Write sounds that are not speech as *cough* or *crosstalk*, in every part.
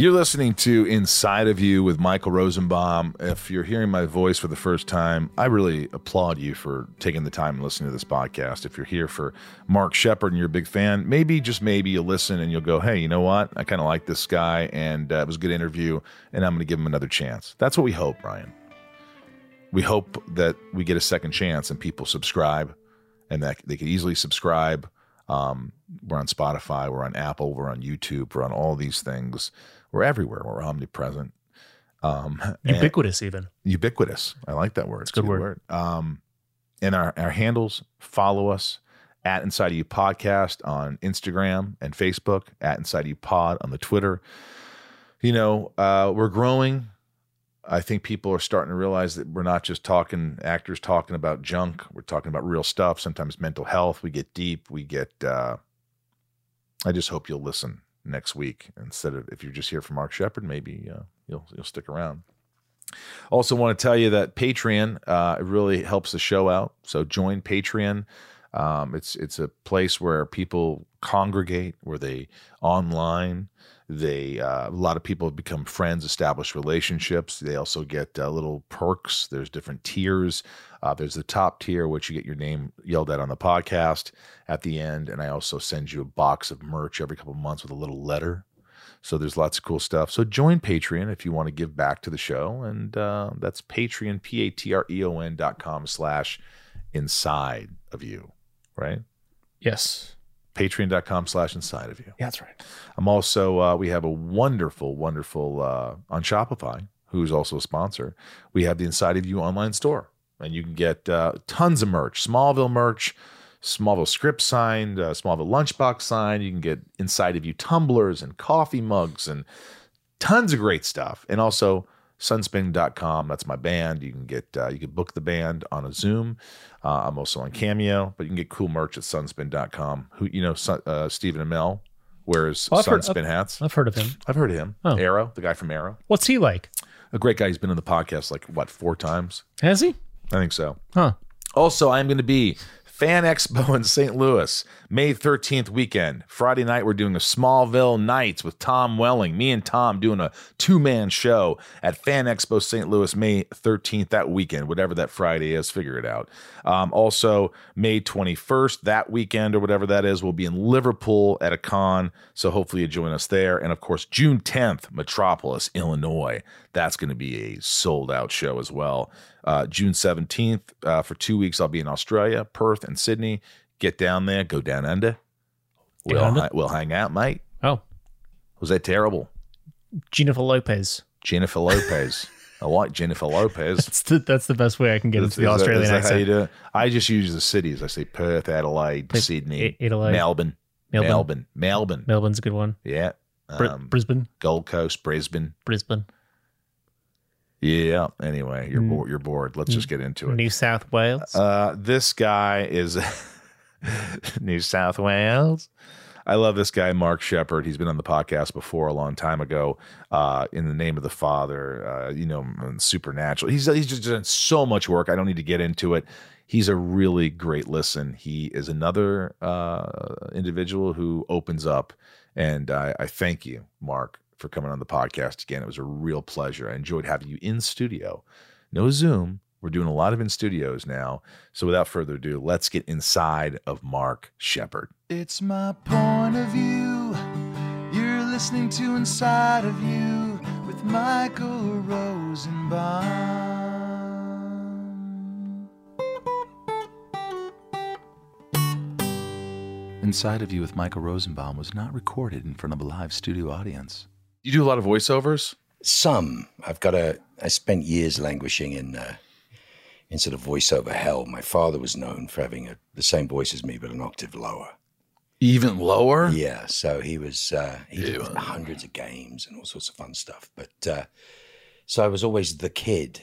You're listening to Inside of You with Michael Rosenbaum. If you're hearing my voice for the first time, I really applaud you for taking the time and listening to this podcast. If you're here for Mark Sheppard and you're a big fan, maybe, just maybe, you'll listen and you'll go, hey, you know what? I kind of like this guy and uh, it was a good interview and I'm going to give him another chance. That's what we hope, Ryan. We hope that we get a second chance and people subscribe and that they can easily subscribe. Um, we're on Spotify, we're on Apple, we're on YouTube, we're on all these things. We're everywhere. We're omnipresent. Um, *laughs* ubiquitous, even ubiquitous. I like that word. It's, a good, word. word. Um, and our, our handles follow us at Inside of You Podcast on Instagram and Facebook, at Inside of You Pod on the Twitter. You know, uh, we're growing. I think people are starting to realize that we're not just talking actors talking about junk. We're talking about real stuff. Sometimes mental health. We get deep. We get. Uh, I just hope you'll listen next week instead of if you're just here for Mark Sheppard, maybe uh, you'll you'll stick around. Also, want to tell you that Patreon uh, really helps the show out. So join Patreon. Um, it's it's a place where people congregate, where they online. They uh, a lot of people become friends, establish relationships. They also get uh, little perks. There's different tiers. Uh, there's the top tier, which you get your name yelled at on the podcast at the end, and I also send you a box of merch every couple months with a little letter. So there's lots of cool stuff. So join Patreon if you want to give back to the show, and uh, that's Patreon, p a t r e o n dot com slash inside of you, right? Yes patreon.com slash inside of you. Yeah, that's right. I'm also, uh, we have a wonderful, wonderful, uh, on Shopify, who's also a sponsor. We have the Inside of You online store, and you can get uh, tons of merch, Smallville merch, Smallville script signed, uh, Smallville lunchbox signed. You can get Inside of You tumblers and coffee mugs and tons of great stuff. And also, sunspin.com. That's my band. You can get uh, you can book the band on a Zoom. Uh, I'm also on Cameo, but you can get cool merch at sunspin.com. Who you know, uh, Stephen Amell wears oh, Sunspin heard, hats. I've heard of him. I've heard of him. Oh. Arrow, the guy from Arrow. What's he like? A great guy. He's been on the podcast like what four times? Has he? I think so. Huh. Also, I'm going to be Fan Expo in St. Louis, May 13th weekend. Friday night, we're doing a Smallville Nights with Tom Welling. Me and Tom doing a two man show at Fan Expo St. Louis, May 13th, that weekend, whatever that Friday is, figure it out. Um, also, May 21st, that weekend or whatever that is, we'll be in Liverpool at a con. So hopefully you join us there. And of course, June 10th, Metropolis, Illinois. That's going to be a sold out show as well. Uh, June 17th, uh, for two weeks, I'll be in Australia, Perth, and Sydney. Get down there, go down under. We'll, under? we'll hang out, mate. Oh. Was that terrible? Jennifer Lopez. Jennifer Lopez. I like Jennifer Lopez. *laughs* that's, the, that's the best way I can get into the Australian that, accent. How you do it? I just use the cities. I say Perth, Adelaide, Sydney, Adelaide. Melbourne, Melbourne, Melbourne, Melbourne. Melbourne's a good one. Yeah. Um, Brisbane, Gold Coast, Brisbane, Brisbane. Yeah. Anyway, you're mm. bored. You're bored. Let's just get into it. New South Wales. Uh, this guy is *laughs* New South Wales. I love this guy, Mark Sheppard. He's been on the podcast before a long time ago. Uh, in the name of the Father, uh, you know, Supernatural. He's he's just done so much work. I don't need to get into it. He's a really great listen. He is another uh, individual who opens up, and I, I thank you, Mark, for coming on the podcast again. It was a real pleasure. I enjoyed having you in studio. No Zoom. We're doing a lot of in studios now. So without further ado, let's get inside of Mark Sheppard. It's my point of view. You're listening to Inside of You with Michael Rosenbaum. Inside of You with Michael Rosenbaum was not recorded in front of a live studio audience. You do a lot of voiceovers? Some. I've got a. I spent years languishing in uh, in sort of voiceover hell. My father was known for having a, the same voice as me, but an octave lower. Even lower? Yeah, so he was uh, he did hundreds of games and all sorts of fun stuff. But uh, so I was always the kid,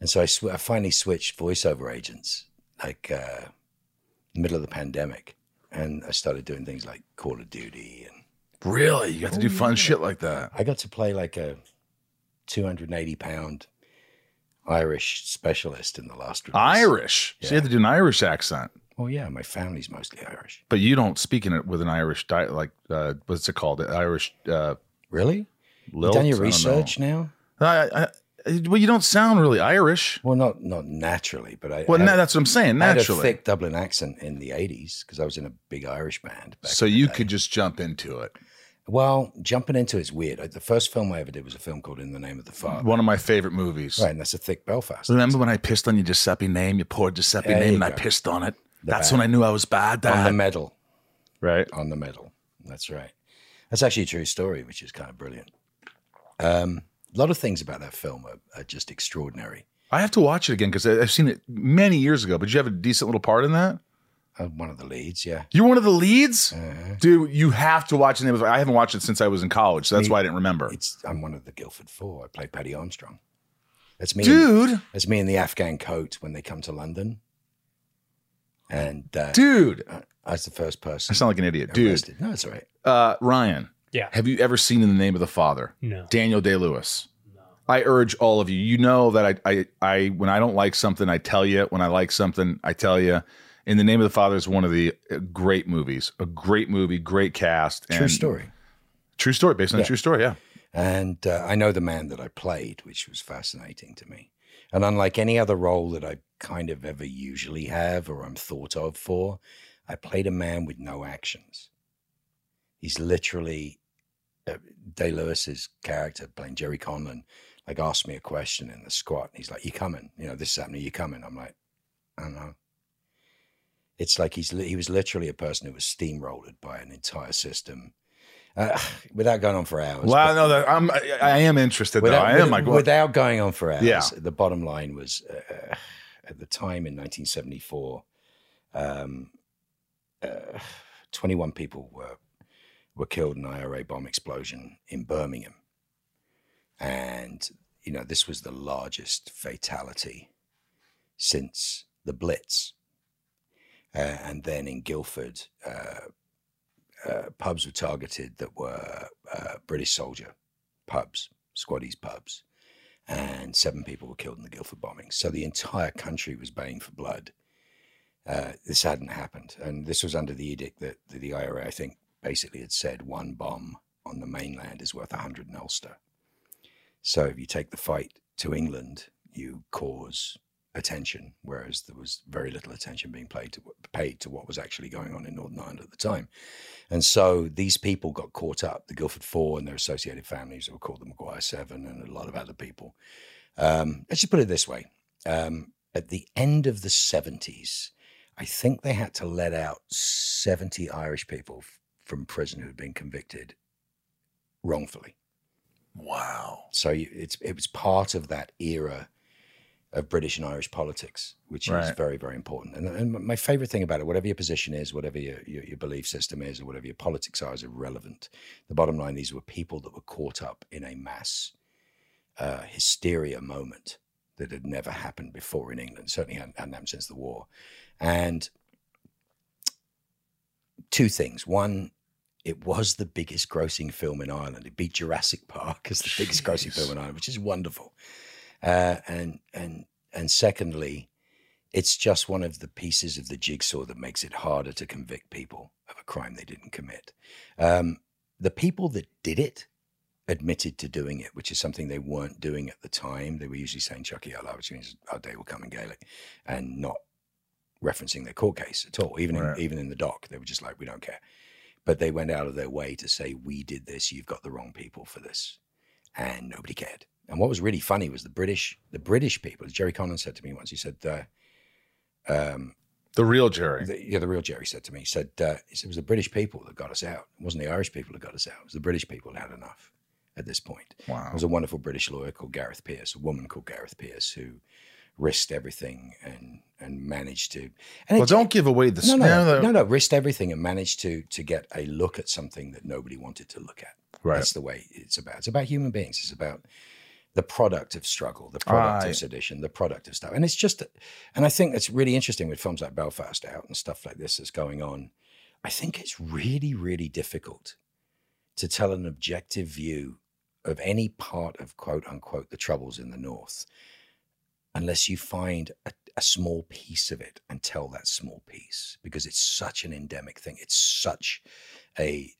and so I, sw- I finally switched voiceover agents like uh, middle of the pandemic, and I started doing things like Call of Duty, and Really? You got to do fun shit like that. I got to play like a 280 pound Irish specialist in the last release. Irish. So you had to do an Irish accent. Well, yeah, my family's mostly Irish. But you don't speak in it with an Irish di- like uh, what's it called? Irish uh, Really? lilt? you done your I don't research now? know. I, I, well, you don't sound really Irish. Well, not not naturally, but I. Well, no, that's what I'm saying. I had a Naturally, thick Dublin accent in the '80s because I was in a big Irish band. Back so in the you day. could just jump into it. Well, jumping into it's weird. The first film I ever did was a film called In the Name of the Father. One of my favorite movies. Right, and that's a thick Belfast. Remember when I pissed on your Giuseppe name? You poured Giuseppe There name you and I pissed on it. The That's bad. when I knew I was bad. on the medal. right? On the medal. That's right. That's actually a true story, which is kind of brilliant. Um, a lot of things about that film are, are just extraordinary. I have to watch it again because I've seen it many years ago. But did you have a decent little part in that? Uh, one of the leads, yeah. You're one of the leads, Uh-huh. dude. You have to watch the name of. I haven't watched it since I was in college, so that's why I didn't remember. It's I'm one of the Guildford Four. I play Paddy Armstrong. That's me, Dude, That's me in the Afghan coat when they come to London. And uh, dude, I I was the first person. I sound like an idiot, dude. arrested. No, that's all right. Uh, Ryan, Yeah. have you ever seen in the name of the Father? No. Daniel Day Lewis. I urge all of you. You know that I, I, I, when I don't like something, I tell you. When I like something, I tell you. In the Name of the Father is one of the uh, great movies. A great movie, great cast. True story. True story, based on a true story. Yeah. And uh, I know the man that I played, which was fascinating to me. And unlike any other role that I kind of ever usually have or I'm thought of for, I played a man with no actions. He's literally uh, Day Lewis's character playing Gerry Conlon. Like asked me a question in the squat. He's like, "You coming? You know, this is happening. You coming?" I'm like, "I don't know." It's like he's he was literally a person who was steamrolled by an entire system. Uh, *sighs* without going on for hours. Well, no, that, I'm, I, I am interested though. Without, I am with- like, without going on for hours, Yeah. the bottom line was uh, at the time in 1974, um, uh, 21 people were were killed in an IRA bomb explosion in Birmingham, and you know this was the largest fatality since the Blitz. Uh, and then in Guildford, uh, uh, pubs were targeted that were uh, British soldier pubs, squaddies pubs, and seven people were killed in the Guildford bombings. So the entire country was baying for blood. Uh, this hadn't happened, and this was under the edict that, the IRA, I think, basically had said one bomb on the mainland is worth a hundred in Ulster. So if you take the fight to England, you cause attention, whereas there was very little attention being paid to, paid to what was actually going on in Northern Ireland at the time. And so these people got caught up, the Guildford Four and their associated families, who were called the Maguire Seven, and a lot of other people. Um, let's just put it this way. Um, at the end of the 70s, I think they had to let out 70 Irish people f- from prison who had been convicted wrongfully. wow. So you, it's it was part of that era of British and Irish politics, which is very very important. And, and my favorite thing about it, whatever your position is, whatever your, your your belief system is, or whatever your politics are, is irrelevant. The bottom line: these were people that were caught up in a mass uh, hysteria moment that had never happened before in England. Certainly hadn't, hadn't happened since the war. And two things: one. It was the biggest grossing film in Ireland. It beat Jurassic Park as the biggest grossing film in Ireland, which is wonderful. Uh, and and and secondly, it's just one of the pieces of the jigsaw that makes it harder to convict people of a crime they didn't commit. Um, the people that did it admitted to doing it, which is something they weren't doing at the time. They were usually saying "Tiocfaidh ár lá," which means our day will come in Gaelic, and not referencing their court case at all. Even Right. in, even in the doc, they were just like, "We don't care." But they went out of their way to say, "We did this. You've got the wrong people for this," and nobody cared. And what was really funny was the British, the British people. Gerry Conlon said to me once. He said, uh, um, The real Gerry. the, yeah, the real Gerry said to me, he said, uh, he said, it was the British people that got us out. It wasn't the Irish people that got us out. It was the British people that had enough at this point. Wow. There was a wonderful British lawyer called Gareth Peirce, a woman called Gareth Peirce, who risked everything and and managed to. And Well, it- don't give away the no, no, no, no, no, no, risked everything and managed to to get a look at something that nobody wanted to look at. Right. That's the way it's about. It's about human beings. It's about the product of struggle, the product Right. of sedition, the product of stuff. And it's just, and I think it's really interesting with films like Belfast out and stuff like this that's going on. I think it's really, really difficult to tell an objective view of any part of quote unquote the troubles in the North unless you find a, a small piece of it and tell that small piece because it's such an endemic thing. It's such a,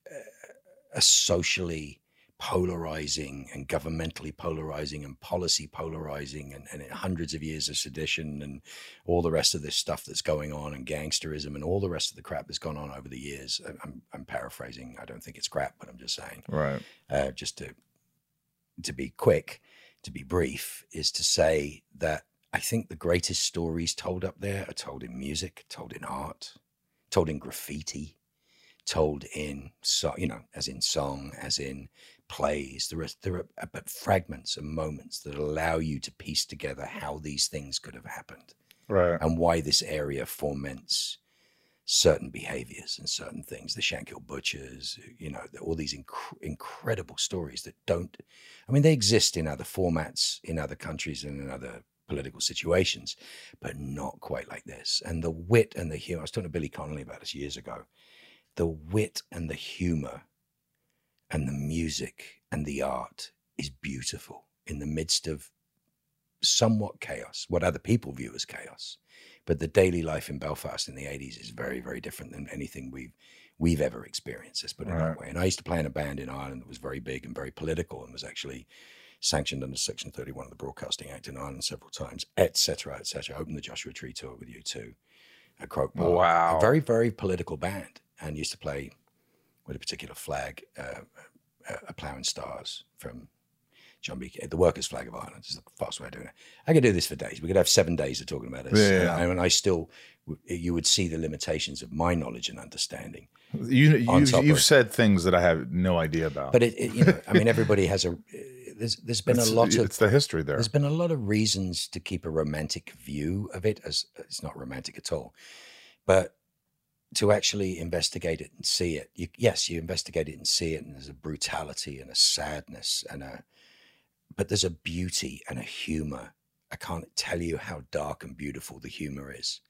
a socially polarizing and governmentally polarizing and policy polarizing and, and hundreds of years of sedition and all the rest of this stuff that's going on and gangsterism and all the rest of the crap that's gone on over the years. I'm, I'm paraphrasing. I don't think it's crap, but I'm just saying Right. uh, just to to be quick, to be brief, is to say that I think the greatest stories told up there are told in music, told in art, told in graffiti, told in so you know, as in song, as in plays. There are there are uh, but fragments and moments that allow you to piece together how these things could have happened Right. and why this area foments certain behaviors and certain things. The Shankill Butchers, uh, you know, all these inc- incredible stories that don't, I mean, they exist in other formats, in other countries, and in other political situations, but not quite like this. And the wit and the humor, I was talking to Billy Connolly about this years ago. The wit and the humor and the music and the art is beautiful in the midst of somewhat chaos, what other people view as chaos. But the daily life in Belfast in the 80s is very, very different than anything we've we've ever experienced. Let's put it Right. that way. And I used to play in a band in Ireland that was very big and very political and was actually sanctioned under Section 31 of the Broadcasting Act in Ireland several times, etc., etc. I opened the Joshua Tree tour with U2, at Croke Park. Wow. A very, very political band, and used to play with a particular flag, uh, a, a plough and stars from John B. the workers' flag of Ireland is the fast way of doing it. I could do this for days. We could have seven days of talking about this. Yeah, yeah. And, and I still, you would see the limitations of my knowledge and understanding. You, you have you've said things that I have no idea about. But it, it you know, I mean, *laughs* everybody has a. There's there's been it's, a lot of it's the history there. there's been a lot of reasons to keep a romantic view of it, as it's not romantic at all, but to actually investigate it and see it. You, yes, you investigate it and see it, and there's a brutality and a sadness and a, but there's a beauty and a humor. I can't tell you how dark and beautiful the humor is.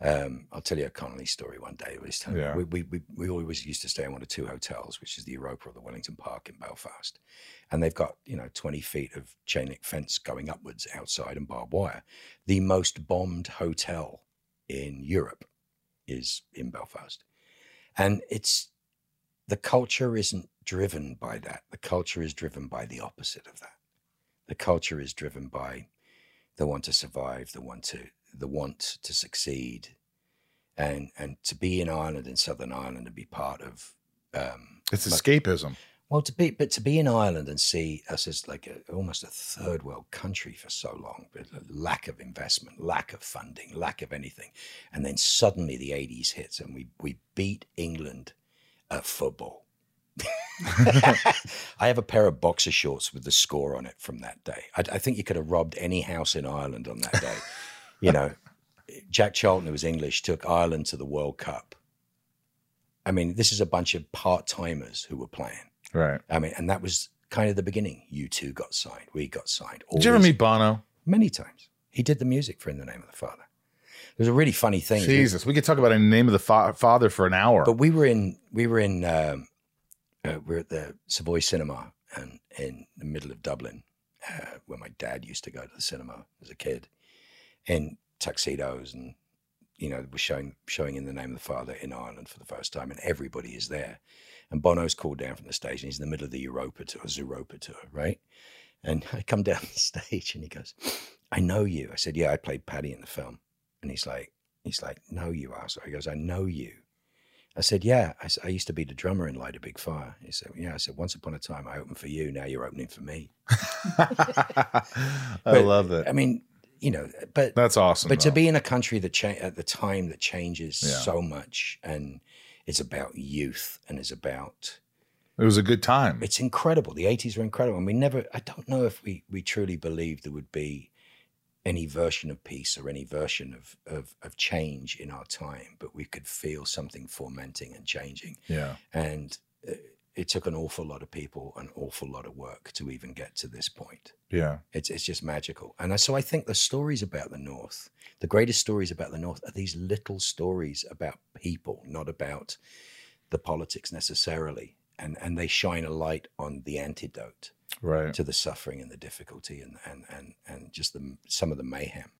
Um, I'll tell you a Connolly story one day. Yeah. we, we, we, we always used to stay in one of two hotels, which is the Europa or the Wellington Park in Belfast. And they've got, you know, 20 feet of chain link fence going upwards outside and barbed wire. The most bombed hotel in Europe is in Belfast. And it's the culture isn't driven by that. The culture is driven by the opposite of that. The culture is driven by the want to survive, the want to the want to succeed, and and to be in Ireland in Southern Ireland and be part of um, it's like- escapism. Well, to be but to be in Ireland and see us as like a, almost a third world country for so long, but lack of investment, lack of funding, lack of anything, and then suddenly the '80s hits and we we beat England at football. *laughs* I have a pair of boxer shorts with the score on it from that day. I, I think you could have robbed any house in Ireland on that day. you know, Jack Charlton, who was English, took Ireland to the World Cup. I mean, this is a bunch of part timers who were playing. Right. I mean, and that was kind of the beginning. U2 got signed. We got signed. All Did you ever these- Bono? many times? He did the music for "In the Name of the Father." There's a really funny thing. Jesus, we could talk about In the name of the fa- father for an hour. But we were in we were in um, uh, we are at the Savoy Cinema and in the middle of Dublin, uh, where my dad used to go to the cinema as a kid, in tuxedos and you know we're showing showing in the name of the Father in Ireland for the first time, and everybody is there. And Bono's called down from the stage, and he's in the middle of the Europa tour, Zooropa tour, right? And *laughs* I come down the stage, and he goes, "I know you." I said, "Yeah, I played Paddy in the film." And he's like, "He's like, no, you asshole." He goes, "I know you." I said, "Yeah, I used to be the drummer in Light a Big Fire." He said, "Yeah." I said, "Once upon a time, I opened for you. Now you're opening for me." *laughs* I love that. I mean, you know, but That's awesome. but to be in a country that cha- at the time that changes Yeah. so much, and it's about youth, and it's about it was a good time. it's incredible. The eighties were incredible, and we never. I don't know if we we truly believed there would be any version of peace or any version of, of, of change in our time, but we could feel something fermenting and changing. Yeah. And uh, it took an awful lot of people, an awful lot of work to even get to this point. Yeah. It's, it's just magical. And I, so I think the stories about the North, the greatest stories about the North are these little stories about people, not about the politics necessarily. And, and they shine a light on the antidote Right. to the suffering and the difficulty and, and, and, and just the, some of the mayhem.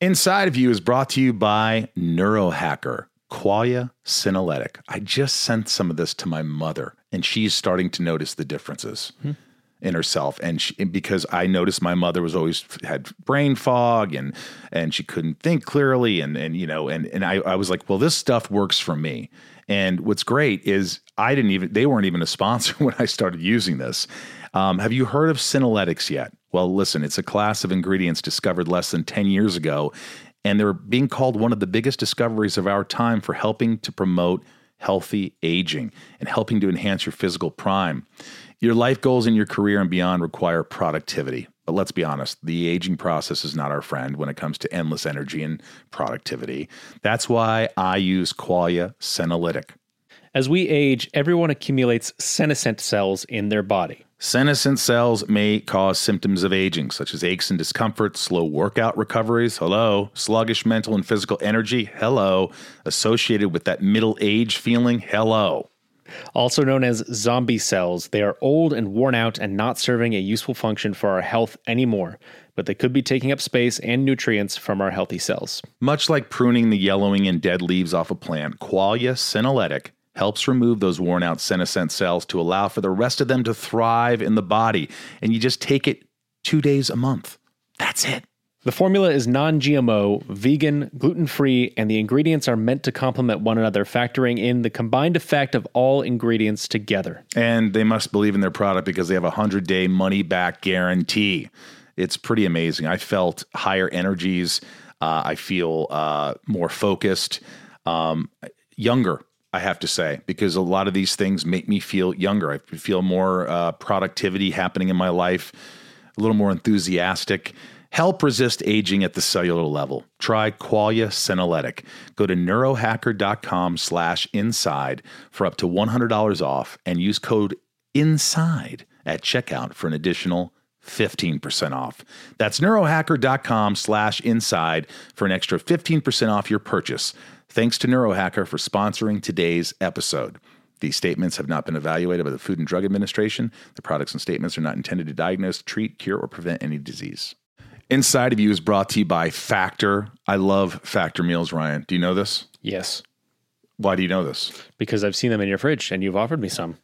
Inside of You is brought to you by Neurohacker, Qualia Senolytic. I just sent some of this to my mother, and she's starting to notice the differences in herself. And she, because I noticed my mother was always had brain fog and and she couldn't think clearly, and and you know, and and I, I was like, well, this stuff works for me. And what's great is I didn't even they weren't even a sponsor *laughs* when I started using this. Um, have you heard of Senolytics yet? Well, listen, it's a class of ingredients discovered less than 10 years ago, and they're being called one of the biggest discoveries of our time for helping to promote healthy aging and helping to enhance your physical prime. Your life goals in your career and beyond require productivity. But let's be honest, the aging process is not our friend when it comes to endless energy and productivity. That's why I use Qualia Senolytic. As we age, everyone accumulates senescent cells in their body. Senescent cells may cause symptoms of aging, such as aches and discomfort, slow workout recoveries, hello, sluggish mental and physical energy, hello, associated with that middle age feeling, hello. Also known as zombie cells, they are old and worn out and not serving a useful function for our health anymore, but they could be taking up space and nutrients from our healthy cells. Much like pruning the yellowing and dead leaves off a plant, Qualia Senolytic helps remove those worn out senescent cells to allow for the rest of them to thrive in the body. And you just take it two days a month. That's it. The formula is non GMO, vegan, gluten free, and the ingredients are meant to complement one another, factoring in the combined effect of all ingredients together. And they must believe in their product because they have a 100 day money back guarantee. It's pretty amazing. I felt higher energies. Uh, I feel uh, more focused, um, younger, I have to say, because a lot of these things make me feel younger. I feel more uh, productivity happening in my life, a little more enthusiastic. Help resist aging at the cellular level. Try Qualia Senolytic. Go to neurohacker.com slash inside for up to $100 off and use code INSIDE at checkout for an additional 15% off. That's neurohacker.com slash inside for an extra 15% off your purchase. Thanks to Neurohacker for sponsoring today's episode. These statements have not been evaluated by the Food and Drug Administration. The products and statements are not intended to diagnose, treat, cure, or prevent any disease. Inside of You is brought to you by Factor. I love Factor meals, Ryan. Do you know this? Yes, Why do you know this? because I've seen them in your fridge and you've offered me some,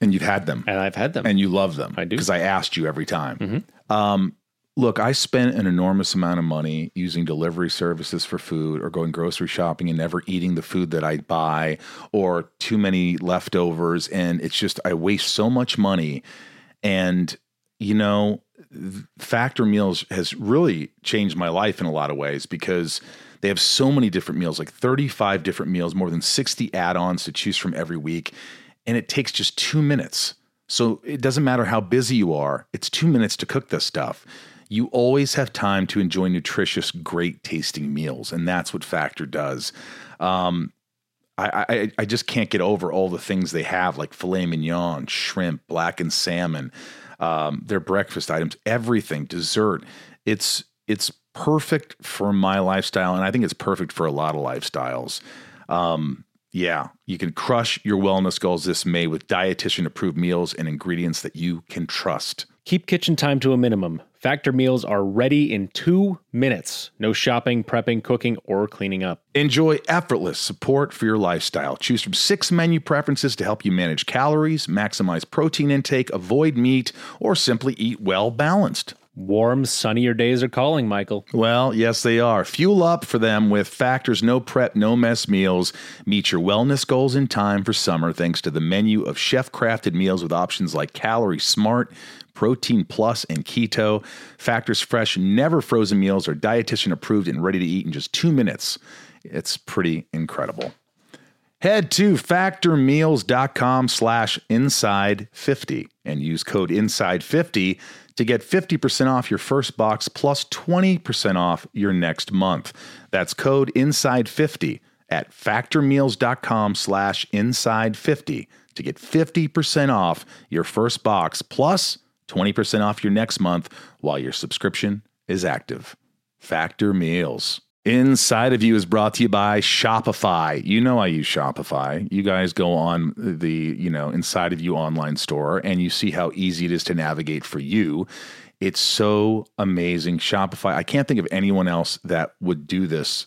And you've had them. and I've had them. and you love them. I do. because I asked you every time. Um, look, I spent an enormous amount of money using delivery services for food, or going grocery shopping and never eating the food that I buy, or too many leftovers, and it's just I waste so much money. And you know, Factor Meals has really changed my life in a lot of ways because they have so many different meals, like 35 different meals, more than 60 add-ons to choose from every week, and it takes just 2 minutes. So it doesn't matter how busy you are, it's 2 minutes to cook this stuff. You always have time to enjoy nutritious, great tasting meals, and that's what Factor does. Um, I, I I just can't get over all the things they have, like filet mignon, shrimp, blackened salmon, um, their breakfast items, everything, dessert. It's it's perfect for my lifestyle, and I think it's perfect for a lot of lifestyles. Um, yeah, you can crush your wellness goals this May with dietitian approved meals and ingredients that you can trust. Keep kitchen time to a minimum. Factor meals are ready in two minutes. No shopping, prepping, cooking, or cleaning up. Enjoy effortless support for your lifestyle. Choose from six menu preferences to help you manage calories, maximize protein intake, avoid meat, or simply eat well balanced. Warm, sunnier days are calling, Michael. Well, yes, they are. Fuel up for them with Factor's no prep, no mess meals. Meet your wellness goals in time for summer thanks to the menu of chef crafted meals with options like Calorie Smart, Protein Plus, and Keto. Factor's fresh, never frozen meals are dietitian approved and ready to eat in just two minutes. It's pretty incredible. Head to factormeals.com slash inside50 and use code inside50 to get 50% off your first box plus 20% off your next month. That's code INSIDE50 at factormeals.com slash inside50 to get 50% off your first box plus 20% off your next month while your subscription is active. Factor Meals. Inside of You is brought to you by Shopify. You know I use Shopify. You guys go on the, you know, Inside of You online store and you see how easy it is to navigate for you. It's so amazing. Shopify, I can't think of anyone else that would do this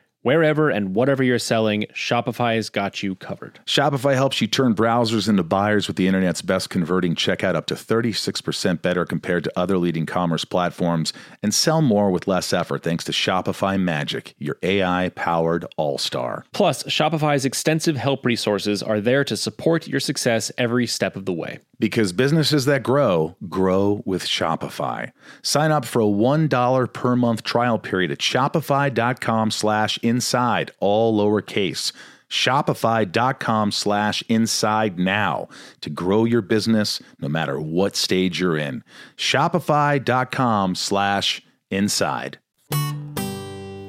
Wherever and whatever you're selling, Shopify's got you covered. Shopify helps you turn browsers into buyers with the internet's best converting checkout up to 36% better compared to other leading commerce platforms and sell more with less effort thanks to Shopify Magic, your AI powered all star. Plus, Shopify's extensive help resources are there to support your success every step of the way. Because businesses that grow, grow with Shopify. Sign up for a $1 per month trial period at shopify.com slash inside, all lowercase. Shopify.com slash inside now to grow your business no matter what stage you're in. Shopify.com slash inside.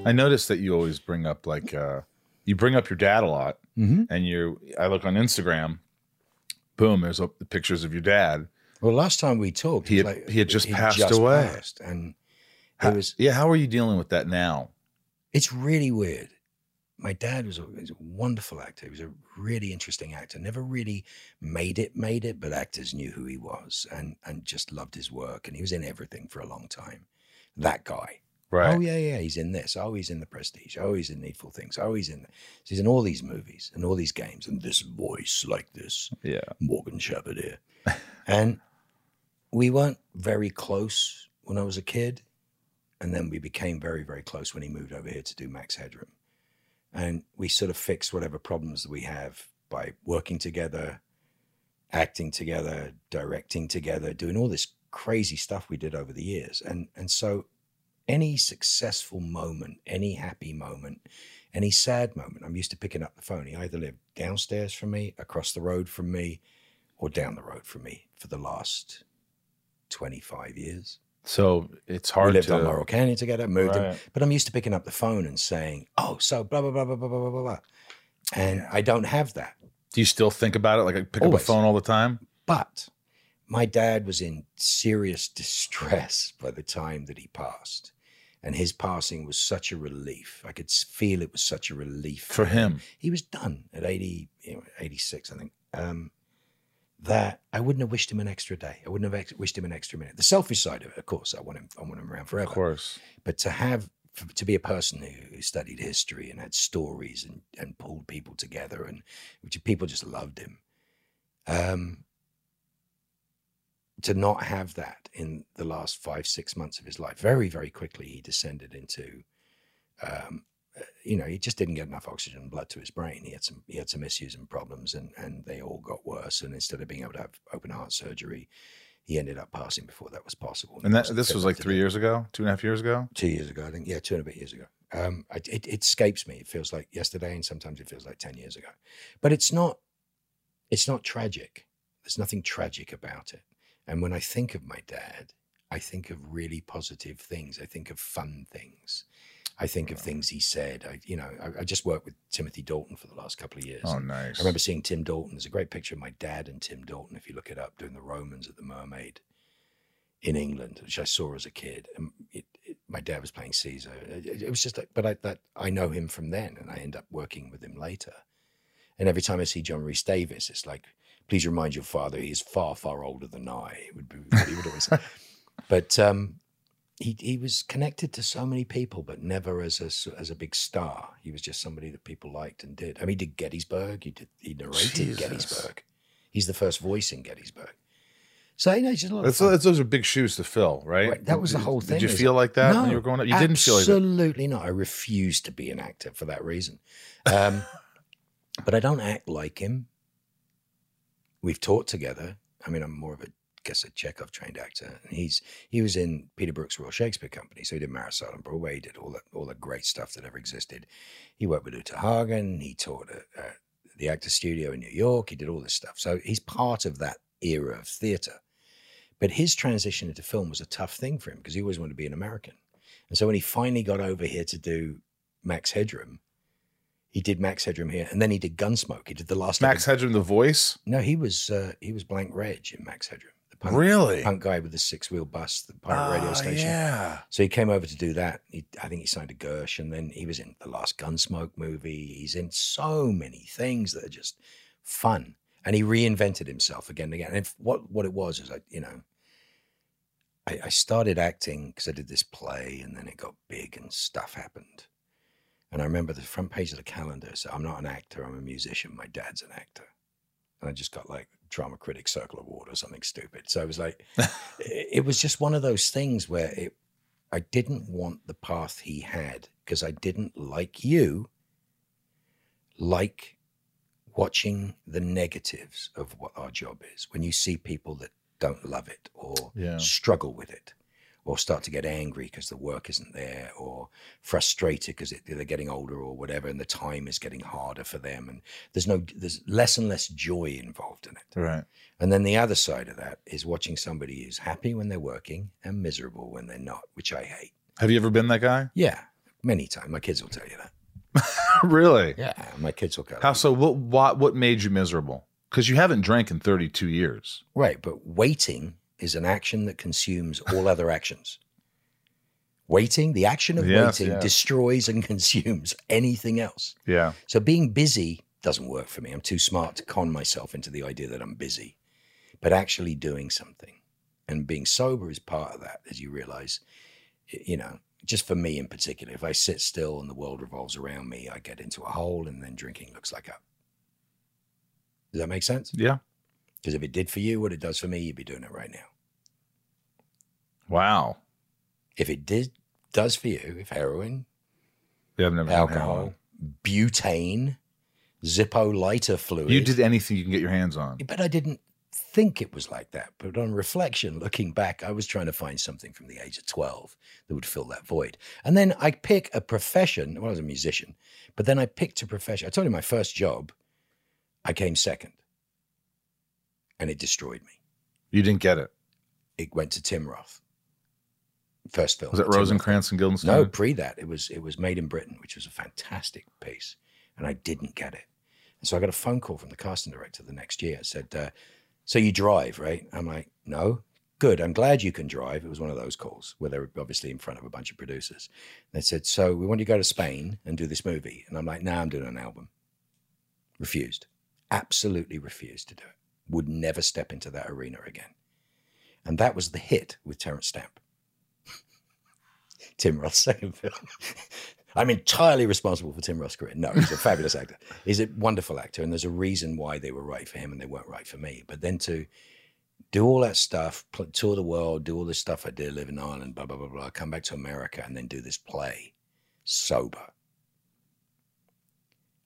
I noticed that you always bring up like uh, you bring up your dad a lot, and you. I look on Instagram. Boom! There's a, pictures of your dad. Well, last time we talked, He had- was he had just passed away. passed, and How, was. yeah, how are you dealing with that now? It's really weird. My dad was a, was a wonderful actor. He was a really interesting actor. Never really made it, made it, but actors knew who he was and and just loved his work. And he was in everything for a long time. That guy. Oh, right. Oh yeah, yeah. He's in this. Oh, he's in the Prestige. Oh, he's in Needful Things. Oh, he's in. So he's in all these movies and all these games and this voice like this. Yeah. Morgan Sheppard here. *laughs* and we weren't very close when I was a kid. And then we became very, very close when he moved over here to do Max Headroom. And we sort of fixed whatever problems that we have by working together, acting together, directing together, doing all this crazy stuff we did over the years. And and so any successful moment, any happy moment, any sad moment, I'm used to picking up the phone. He either lived downstairs from me, across the road from me, or down the road from me for the last 25 years. So it's hard. We lived to. on Laurel Canyon together, moved him. Right. But I'm used to picking up the phone and saying, oh, so blah, blah, blah, blah, blah, blah, blah, blah. And I don't have that. Do you still think about it? Like I pick up Always. a phone all the time? But my dad was in serious distress *laughs* by the time that he passed. And his passing was such a relief. I could feel it was such a relief For him. He was done at 80, you know, 86, I think. Um, that I wouldn't have wished him an extra day. I wouldn't have ex- wished him an extra minute. The selfish side of it, of course, I want him. I want him around forever. Of course. But to have to be a person who, who studied history and had stories and, and pulled people together and which people just loved him. Um, to not have that in the last five six months of his life, very very quickly he descended into, um, you know, he just didn't get enough oxygen and blood to his brain. He had some he had some issues and problems, and and they all got worse. And instead of being able to have open heart surgery, he ended up passing before that was possible. And He that this was like three years ago, two and a half years ago. two years ago, I think. Yeah, two and a bit years ago. Um, I, it, it escapes me. It feels like yesterday, and sometimes it feels like ten years ago. But it's not. It's not tragic. There's nothing tragic about it. And when I think of my dad, I think of really positive things. I think of fun things. I think of things he said. I, you know, I, I just worked with Timothy Dalton for the last couple of years. Oh, nice. I remember seeing Tim Dalton. There's a great picture of my dad and Tim Dalton, if you look it up, doing the Romans at the Mermaid in England, which I saw as a kid. And it, it, my dad was playing Caesar. It, it was just like, but I, that I know him from then, and I end up working with him later. And every time I see John Rhys-Davies, it's like, please remind your father he is far, far older than I. Would be he would always say. *laughs* But um, he he was connected to so many people, but never as a as a big star. He was just somebody that people liked and did. I mean, he did Gettysburg. He did he narrated Jesus. Gettysburg. He's the first voice in Gettysburg. So you know, just a lot That's, that's- those are big shoes to fill, right? Right, that was the whole thing. Did you feel like that No, when you were growing up? You didn't feel like that. Absolutely not. I refused to be an actor for that reason. Um, *laughs* but I don't act like him. We've taught together. I mean, I'm more of a, guess, a Chekhov trained actor. And he's he was in Peter Brook's Royal Shakespeare Company, so he did Marat/Sade on Broadway. He did all that all the great stuff that ever existed. He worked with Uta Hagen. He taught at, the Actors Studio in New York. He did all this stuff. So he's part of that era of theatre. But his transition into film was a tough thing for him because he always wanted to be an American. And so when he finally got over here to do Max Headroom, he did Max Headroom here, and then he did Gunsmoke. He did the last Max Headroom, the voice? No, he was uh, he was Blank Reg in Max Headroom, the punk, Really? punk guy with the six wheel bus, the pirate radio Ah, station. Yeah. So he came over to do that. He, I think he signed a Gersh, and then he was in the last Gunsmoke movie. He's in so many things that are just fun, and he reinvented himself again and again. And if, what what it was is, I you know, I, I started acting because I did this play, and then it got big, and stuff happened. And I remember the front page of the calendar said, "I'm not an actor. I'm a musician. My dad's an actor." And I just got like drama critic circle award or something stupid. So it was like, *laughs* it was just one of those things where it I didn't want the path he had because I didn't like you like watching the negatives of what our job is. When you see people that don't love it or Yeah. struggle with it or start to get angry because the work isn't there or frustrated because they're getting older or whatever and the time is getting harder for them and there's no there's less and less joy involved in it. Right. And then the other side of that is watching somebody who's happy when they're working and miserable when they're not, which I hate. Have you ever been that guy? Yeah, many times. My kids will tell you that. *laughs* really? Yeah, my kids will go. How so? What, what, what made you miserable? Because you haven't drank in 32 years. Right, but waiting is an action that consumes all other actions. Waiting, the action of Yes, waiting yes. destroys and *laughs* consumes anything else. Yeah. So being busy doesn't work for me. I'm too smart to con myself into the idea that I'm busy. But actually doing something and being sober is part of that, as you realize, you know, just for me in particular, if I sit still and the world revolves around me, I get into a hole and then drinking looks like a. Does that make sense? Yeah. Because if it did for you what it does for me, you'd be doing it right now. Wow. If it did does for you, if heroin, You have never alcohol, butane, Zippo lighter fluid. You did anything you can get your hands on. But I didn't think it was like that. But on reflection, looking back, I was trying to find something from the age of 12 that would fill that void. And then I pick a profession. Well, I was a musician, but then I picked a profession. I told you my first job, I came second. And it destroyed me. You didn't get it. It went to Tim Roth. First film. Was it Rosencrantz and Guildenstern? No, pre that. It was it was made in Britain, which was a fantastic piece. And I didn't get it. And so I got a phone call from the casting director the next year. It said, uh, So you drive, right? I'm like, No. Good. I'm glad you can drive. It was one of those calls where they were obviously in front of a bunch of producers. They said, So we want you to go to Spain and do this movie. And I'm like, Nah, I'm doing an album. Refused. Absolutely refused to do it. Would never step into that arena again. And that was the hit with Terence Stamp. Tim Roth's second film. *laughs* I'm entirely responsible for Tim Roth's career. No, he's a fabulous actor. He's a wonderful actor, and there's a reason why they were right for him and they weren't right for me. But then to do all that stuff, tour the world, do all this stuff I did, live in Ireland, blah blah blah blah, come back to America, and then do this play, sober,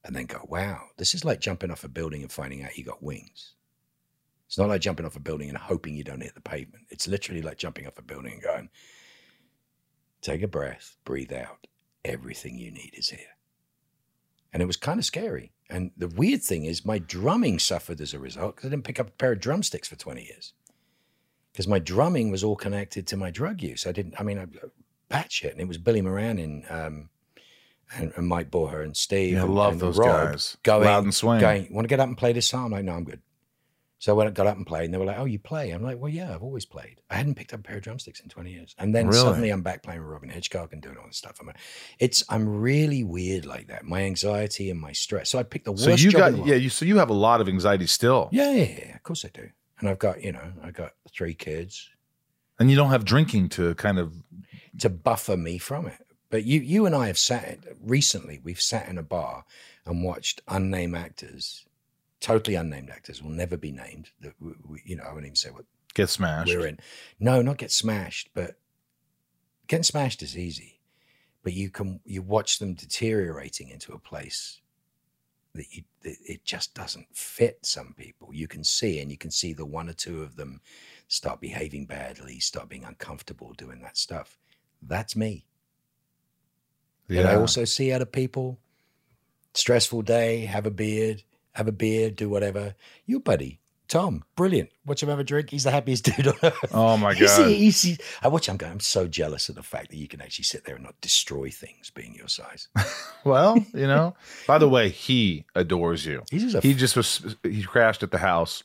and then go, wow, this is like jumping off a building and finding out you got wings. It's not like jumping off a building and hoping you don't hit the pavement. It's literally like jumping off a building and going, take a breath, breathe out. Everything you need is here. And it was kind of scary. And the weird thing is, my drumming suffered as a result because I didn't pick up a pair of drumsticks for 20 years. Because my drumming was all connected to my drug use. I didn't, I mean, I batshit. And it was Billy Moran in um, and, and Mike Borher and Steve. Yeah, and- love and those Rob guys. Going, Loud and swing. Going, want to get up and play this song? I'm like, no, I'm good. So I went got up and played, and they were like, "Oh, you play?" I'm like, "Well, yeah, I've always played. I hadn't picked up a pair of drumsticks in 20 years, and then Really? suddenly I'm back playing with Robyn Hitchcock and doing all this stuff. I'm, like, it's I'm really weird like that. My anxiety and my stress. So I picked the worst. So you got in the world. yeah. You so you have a lot of anxiety still, yeah, yeah, yeah, of course I do. And I've got you know I got three kids and you don't have drinking to kind of. to buffer me from it. But you you and I have sat recently. We've sat in a bar and watched unnamed actors, totally unnamed actors, will never be named. That you know I won't even say what Get smashed. we're in. No, not get smashed, but getting smashed is easy. But you can you watch them deteriorating into a place that you that it just doesn't fit some people. You can see, and you can see the one or two of them start behaving badly, start being uncomfortable doing that stuff. That's me. Yeah. And I also see other people, stressful day, have a beard, have a beer, do whatever. Your buddy, Tom, brilliant. Watch him have a drink. He's the happiest *laughs* dude on earth. oh my god. he's- he's- I watch him go, I'm so jealous of the fact that you can actually sit there and not destroy things being your size. *laughs* Well, you know. By the way, he adores you. Just He just was. He crashed at the house,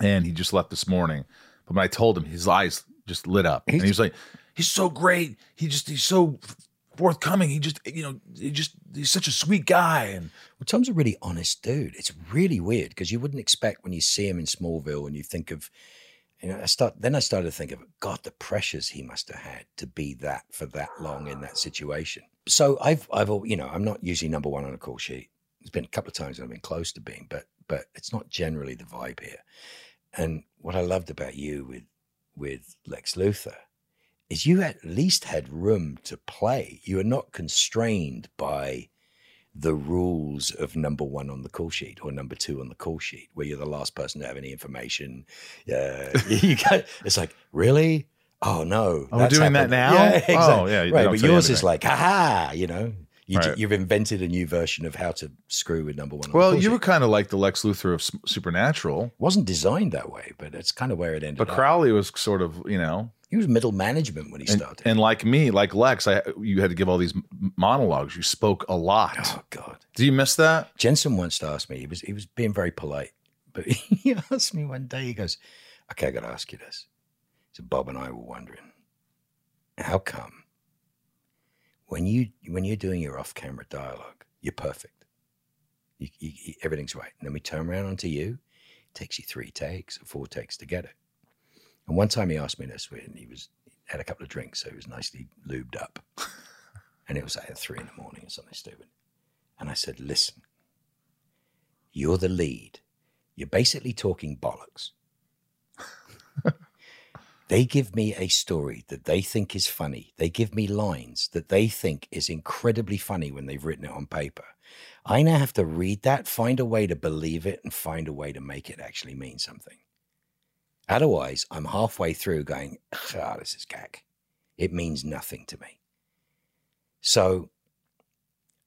and he just left this morning. But when I told him, his eyes just lit up, and he was like, "He's so great. He just he's so forthcoming. He just you know he just he's such a sweet guy." And Well, Tom's a really honest dude. It's really weird because you wouldn't expect when you see him in Smallville and you think of, you know, I start then I started to think of God, the pressures he must have had to be that for that long in that situation. So I've I've you know I'm not usually number one on a call sheet. There's been a couple of times I've been close to being, but but it's not generally the vibe here. And what I loved about you with with Lex Luthor is you at least had room to play. You are not constrained by the rules of number one on the call sheet or number two on the call sheet, where you're the last person to have any information. Uh, *laughs* you got, it's like, really? Oh no! Oh, we're doing that now? Yeah, exactly. Oh, yeah, Right, but yours is like, ha You know, you Right. you've invented a new version of how to screw with number one. well, call you were kind of like the Lex Luthor of S- Supernatural, wasn't designed that way, but it's kind of where it ended up. but up. Crowley was sort of you know. he was middle management when he And, started. and like me, like Lex, I you had to give all these monologues. You spoke a lot. oh God. Do you miss that? Jensen once asked me, he was he was being very polite, but *laughs* he asked me one day, he goes, Okay, I gotta ask you this. So Bob and I were wondering, how come when you when you're doing your off-camera dialogue, you're perfect. You, you, everything's right. And then we turn around onto you, it takes you three takes or four takes to get it. And one time he asked me this when he was had a couple of drinks, so he was nicely lubed up. *laughs* and it was like at three in the morning or something stupid. And I said, listen, you're the lead. You're basically talking bollocks. *laughs* they give me a story that they think is funny. They give me lines that they think is incredibly funny when they've written it on paper. I now have to read that, find a way to believe it, and find a way to make it actually mean something. Otherwise, I'm halfway through going, ah, this is gag. It means nothing to me. So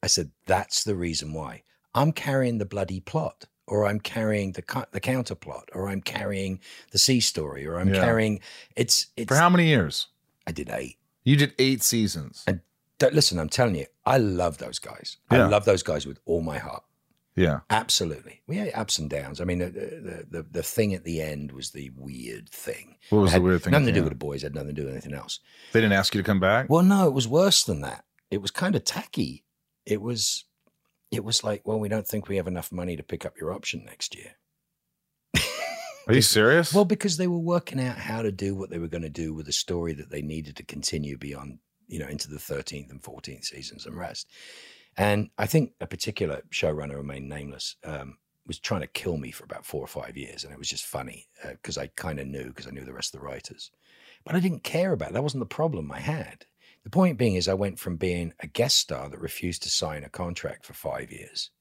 I said, that's the reason why. I'm carrying the bloody plot, or I'm carrying the co- the counter plot, or I'm carrying the C story, or I'm Yeah. carrying it's it's. For how many years? I did eight. You did eight seasons. And Don't- listen, I'm telling you, I love those guys. Yeah. I love those guys with all my heart. Yeah. Absolutely. We had ups and downs. I mean, the, the, the, the thing at the end was the weird thing. What was the weird thing? Nothing to do with the boys. Had nothing to do with anything else. They didn't ask you to come back. Well, no, it was worse than that. It was kind of tacky. It was, it was like, well, we don't think we have enough money to pick up your option next year. Are you serious? Well, because they were working out how to do what they were going to do with a story that they needed to continue beyond, you know, into the 13th and 14th seasons and rest. And I think a particular showrunner, remained nameless, um, was trying to kill me for about four or five years. And it was just funny because I kind of knew because I knew the rest of the writers. But I didn't care about it. That wasn't the problem I had. The point being is I went from being a guest star that refused to sign a contract for five years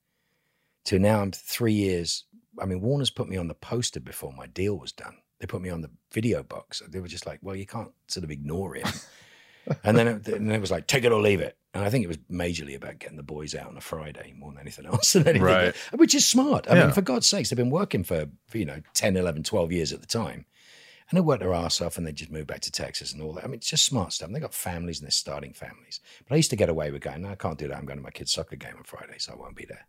to now I'm three years. I mean, Warner's put me on the poster before my deal was done. They put me on the video box. They were just like, well, you can't sort of ignore him. *laughs* and then it, and it was like, take it or leave it. And I think it was majorly about getting the boys out on a Friday more than anything *laughs* else. than anything, Right. Which is smart. I Yeah. mean, for God's sakes, they've been working for, for, you know, 10, 11, 12 years at the time. And they worked their ass off and they just moved back to Texas and all that. I mean, it's just smart stuff. And they got families and they're starting families. But I used to get away with going, no, I can't do that. I'm going to my kid's soccer game on Friday, so I won't be there.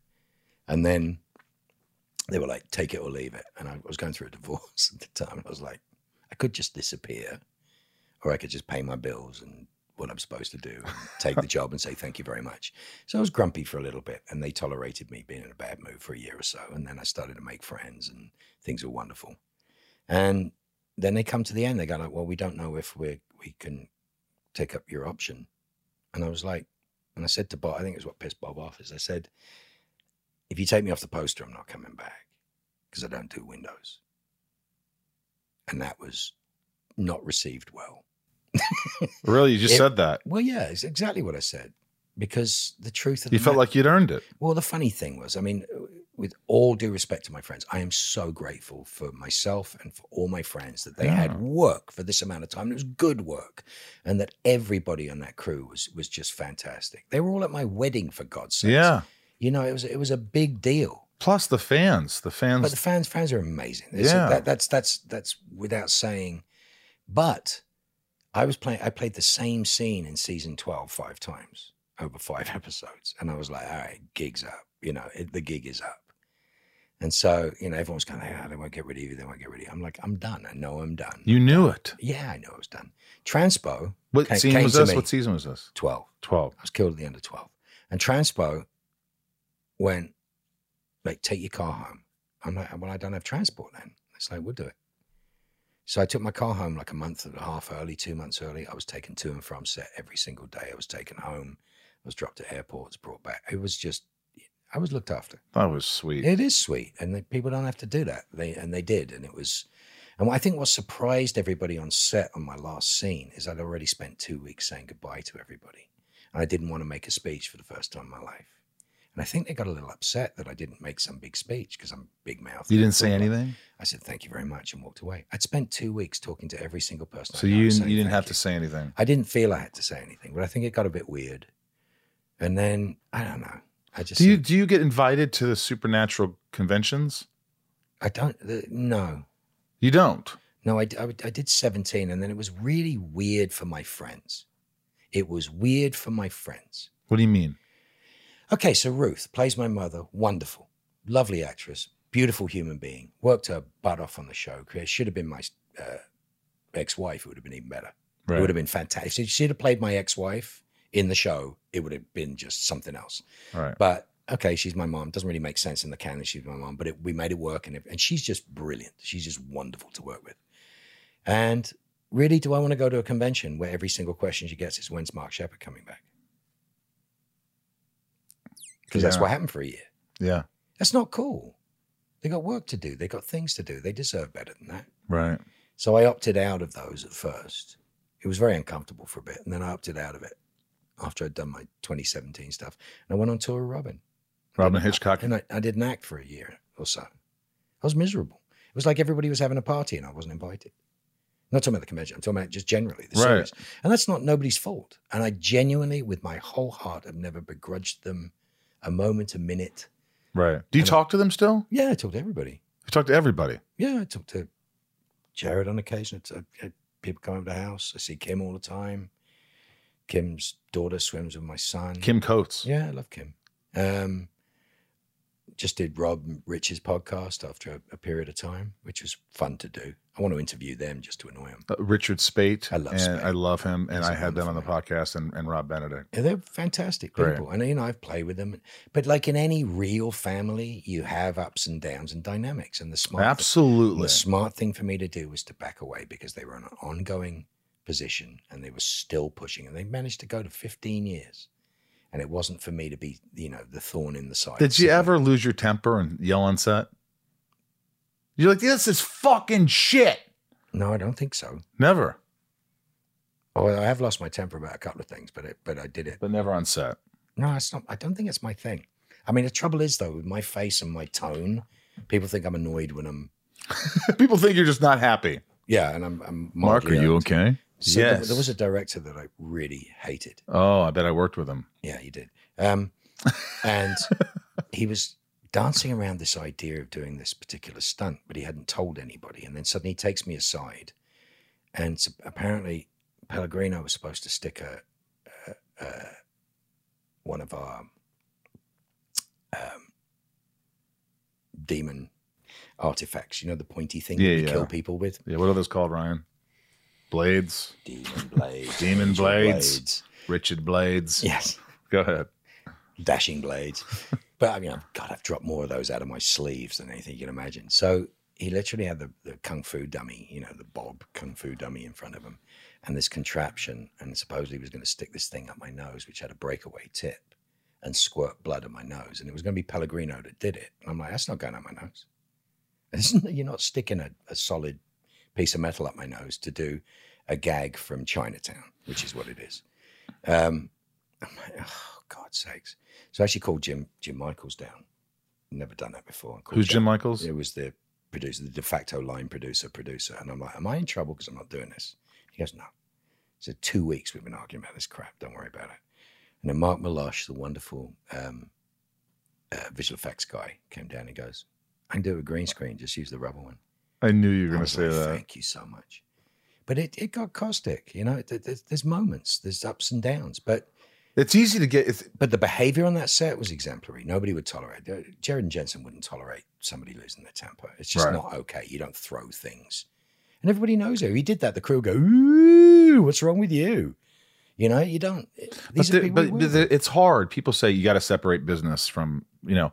And then they were like, take it or leave it. And I was going through a *laughs* divorce at the time. And I was like, I could just disappear or I could just pay my bills and what I'm supposed to do and take the *laughs* job and say thank you very much. So I was grumpy for a little bit and they tolerated me being in a bad mood for a year or so. And then I started to make friends and things were wonderful. And then they come to the end, they go like, well, we don't know if we we can take up your option. And I was like, and I said to Bob, I think it was what pissed Bob off is I said, if you take me off the poster, I'm not coming back because I don't do windows. And that was not received well. *laughs* Really, you just It- said that. Well, yeah, it's exactly what I said. Because the truth of the You felt ma- like you'd earned it. well, the funny thing was, I mean, with all due respect to my friends, I am so grateful for myself and for all my friends that they Yeah. had work for this amount of time. It was good work, and that everybody on that crew was was just fantastic. They were all at my wedding, for God's sake. Yeah. you know, it was it was a big deal. Plus the fans. The fans. But the fans fans are amazing. Yeah. that, that's that's that's without saying. But I was playing. I played the same scene in season twelve five times over five *laughs* episodes, and I was like, all right, gigs up. You know, it, the gig is up. And so, you know, everyone's going, ah, they won't get rid of you. They won't get rid of you. I'm like, I'm done. I know I'm done. you knew it. yeah, I know I was done. Transpo, What Came- scene came was this? me. What season was this? 12. 12. I was killed at the end of 12. And Transpo went, like, take your car home. I'm like, well, I don't have transport then. It's like, we'll do it. So I took my car home like a month and a half early, two months early. I was taken to and from set every single day. I was taken home. I was dropped at airports, brought back. It was just, I was looked after. That was sweet. It is sweet, and the, people don't have to do that. They and they did, and it was. And I think what surprised everybody on set on my last scene is I'd already spent two weeks saying goodbye to everybody, and I didn't want to make a speech for the first time in my life. And I think they got a little upset that I didn't make some big speech because I'm big mouth. you didn't say anything? I said thank you very much and walked away. I'd spent two weeks talking to every single person. So you, saying you didn't have you. to say anything. I didn't feel I had to say anything, but I think it got a bit weird. And then I don't know. I just Do you do you get invited to the supernatural conventions? I don't. The, no, You don't. No, I, I, I did 17, and then it was really weird for my friends. It was weird for my friends. What do you mean? Okay, so Ruth plays my mother, wonderful, lovely actress, beautiful human being, worked her butt off on the show. Should have been my uh, ex wife, it would have been even better. It would have been fantastic. She'd have played my ex wife in the show, it would have been just something else. Right. But okay, she's my mom. Doesn't really make sense in the canon. She's my mom, but it, we made it work, and, it, and she's just brilliant. She's just wonderful to work with. And really, do I want to go to a convention where every single question she gets is, "When's Mark Sheppard coming back?" Because that's what happened for a year. Yeah. That's not cool. They got work to do. They got things to do. They deserve better than that. Right. So I opted out of those at first. It was very uncomfortable for a bit, and then I opted out of it after I'd done my 2017 stuff. And I went on tour with Robyn. Robyn Hitchcock. And I, I didn't act for a year or so. I was miserable. It was like everybody was having a party and I wasn't invited. I'm not talking about the convention. I'm talking about just generally the Right. series. And that's not nobody's fault. And I genuinely, with my whole heart, have never begrudged them a moment, a minute. Right. Do you And I- talk to them still? Yeah, I talk to everybody. You talk to everybody. Yeah, I talk to Jared on occasion. I, I, people come over to the house. I see Kim all the time. Kim's daughter swims with my son. Kim Coates. Yeah, I love Kim. Um, just did Rob Rich's podcast after a, a period of time, which was fun to do. I want to interview them just to annoy them. Uh, Richard Speight. I love and Speight. I love him. And He's I had them on the podcast and, and Rob Benedict. Yeah, they're fantastic Great. people, and you know I've played with them. But like in any real family, you have ups and downs and dynamics. And the smart thing- Absolutely. the smart thing for me to do was to back away because they were in an ongoing position and they were still pushing, and they managed to go to 15 years. And it wasn't for me to be, you know, the thorn in the side. Did you ever lose your temper and yell on set? You're like, this is fucking shit. No, I don't think so. Never. Oh, I have lost my temper about a couple of things, but it, but I did it. But never on set. No, it's not. I don't think it's my thing. I mean, the trouble is though, with my face and my tone, people think I'm annoyed when I'm. *laughs* People think you're just not happy. Yeah, and I'm. I'm Mark, are you okay? So there- yes. there was a director that I really hated. oh, I bet I worked with him. Yeah, you did. Um, and *laughs* he was dancing around this idea of doing this particular stunt, but he hadn't told anybody. And then suddenly he takes me aside and apparently Pellegrino was supposed to stick a, a, a one of our um, demon artifacts. You know the pointy thing Yeah, that we yeah. kill people with. Yeah, what are those called, Ryan? Blades, Demon blades. Demon angel blades. Richard Blades. Yes. Go ahead. dashing blades. but I mean, I've- God, I've dropped more of those out of my sleeves than anything you can imagine. So he literally had the, the kung fu dummy, you know, the Bob kung fu dummy in front of him, and this contraption, and supposedly he was going to stick this thing up my nose, which had a breakaway tip, and squirt blood on my nose, and it was going to be Pellegrino that did it. And I'm like, that's not going up my nose. Isn't- *laughs* You're not sticking a, a solid piece of metal up my nose to do a gag from Chinatown, which is what it is. Um, I'm like, oh, God's sakes. So I actually called Jim Jim Michaels down. Never done that before. Who's Jim Michaels? It was the producer, the de facto line producer, producer. And I'm like, am I in trouble because I'm not doing this? He goes, no. So two weeks we've been arguing about this crap. Don't worry about it. And then Mark Meloche, the wonderful um, uh, visual effects guy, came down and goes, I can do a green screen. Just use the rubber one. I knew you were going to say like, that. Thank you so much. But it, it got caustic, you know. There's, there's moments, there's ups and downs, but It's easy to get. But the behavior on that set was exemplary. Nobody would tolerate. uh, Jared and Jensen wouldn't tolerate somebody losing their temper. It's just Right. not okay. You don't throw things, and everybody knows it. He did that. The crew go, "Ooh, what's wrong with you?" You know, you don't. but, are the- but, we but work the- it's hard. People say you got to separate business from you know,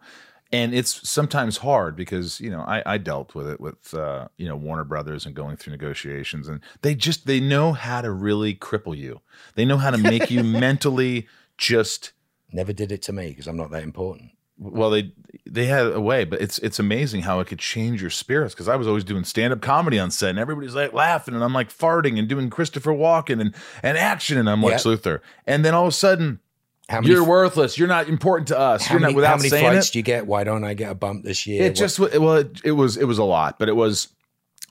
and it's sometimes hard because you know I, I dealt with it with uh, you know Warner Brothers and going through negotiations, and they just they know how to really cripple you. They know how to make you *laughs* mentally just never did it to me because I'm not that important. well they they had a way but it's it's amazing how it could change your spirits because i was always doing stand-up comedy on set and everybody's like laughing and i'm like farting and doing christopher walken and and action and i'm lex luthor and then all of a sudden How many? you're worthless you're not important to us how you're many, not without how many saying fights it do you get? Why don't I get a bump this year? it What- just well it, it was it was a lot but it was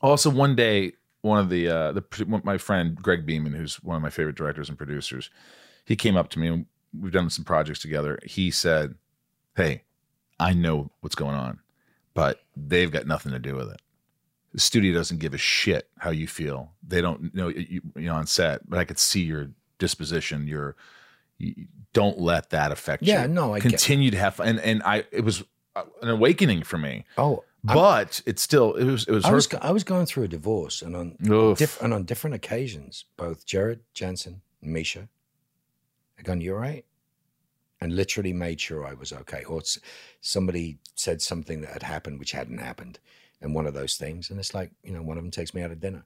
also one day one of the uh the my friend greg beeman who's one of my favorite directors and producers he came up to me and we've done some projects together he said hey i know what's going on but they've got nothing to do with it the studio doesn't give a shit how you feel they don't know you, you know on set but i could see your disposition your you, don't let that affect you. Yeah, no, I get- continue to have fun. And and i it was uh, an awakening for me. Oh, but it's still it was it was I was I was going through a divorce, and on diff- and on different occasions, both Jared Jensen and Misha. Had gone, "You're right," and literally made sure I was okay. Or somebody said something that had happened which hadn't happened, and one of those things, and it's like you know, one of them takes me out to dinner.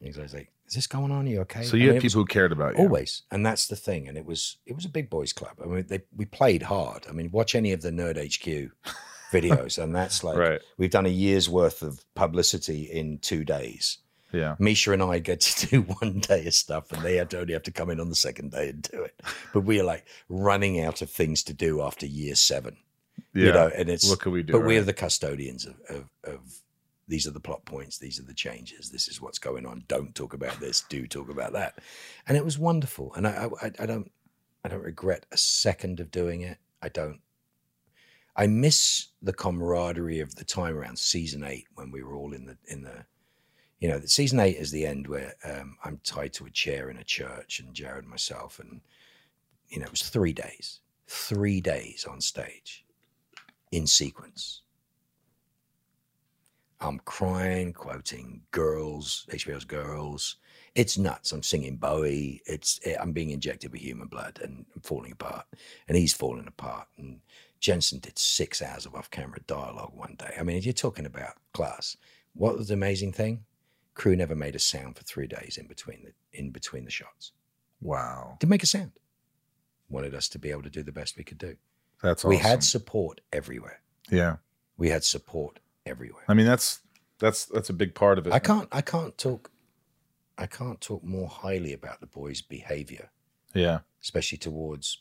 And he's like, "Is this going on? Are you okay?" so I you mean, had it was people who cared about you always, and that's the thing. And it was it was a big boys club. I mean, they we played hard. I mean, watch any of the Nerd HQ *laughs* videos, and that's like Right. we've done a year's worth of publicity in two days. yeah Misha and I get to *laughs* do one day of stuff, and they had to only have to come in on the second day and do it. But we are like running out of things to do after year seven. yeah You know, and it's what can we do but we're the custodians of, of, of these are the plot points, these are the changes, this is what's going on. Don't talk about this, do talk about that. And it was wonderful. And I, I, I don't I don't regret a second of doing it. I don't I miss the camaraderie of the time around season eight when we were all in the in the you know, season eight is the end where um, I'm tied to a chair in a church and Jared and myself and you know, it was three days. Three days on stage in sequence. I'm crying, quoting girls, HBO's girls. It's nuts. I'm singing Bowie. It's eh, I'm being injected with human blood and I'm falling apart. And he's falling apart. And Jensen did six hours of off-camera dialogue one day. I mean, if you're talking about class. What was the amazing thing? Crew never made a sound for three days in between the in between the shots. wow Didn't make a sound. Wanted us to be able to do the best we could do. that's awesome We had support everywhere. yeah We had support everywhere. i mean that's that's that's a big part of it I can't I can't talk I can't talk more highly about the boys' behavior, yeah especially towards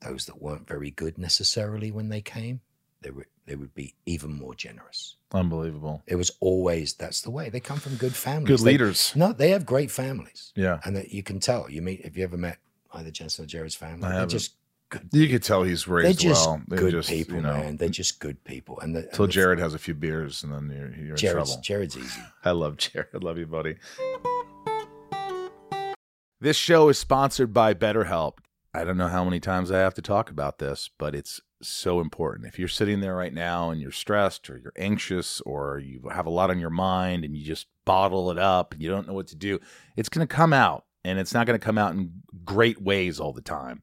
those that weren't very good necessarily when they came. They were they would be even more generous. unbelievable It was always that's the way. They come from good families. good They- leaders no, they have great families. yeah And that you can tell. You meet have you ever met either Jensen or Jared's family? I They're just good you could tell he's they're raised just well They're good just, people, you know, man. They're just good people. And until jared has a few beers and then you're, you're in Jared's trouble Jared's easy. *laughs* i love jared i love you buddy This show is sponsored by BetterHelp. I don't know how many times I have to talk about this, but it's so important. If you're sitting there right now and you're stressed or you're anxious or you have a lot on your mind and you just bottle it up and you don't know what to do, it's going to come out and it's not going to come out in great ways all the time.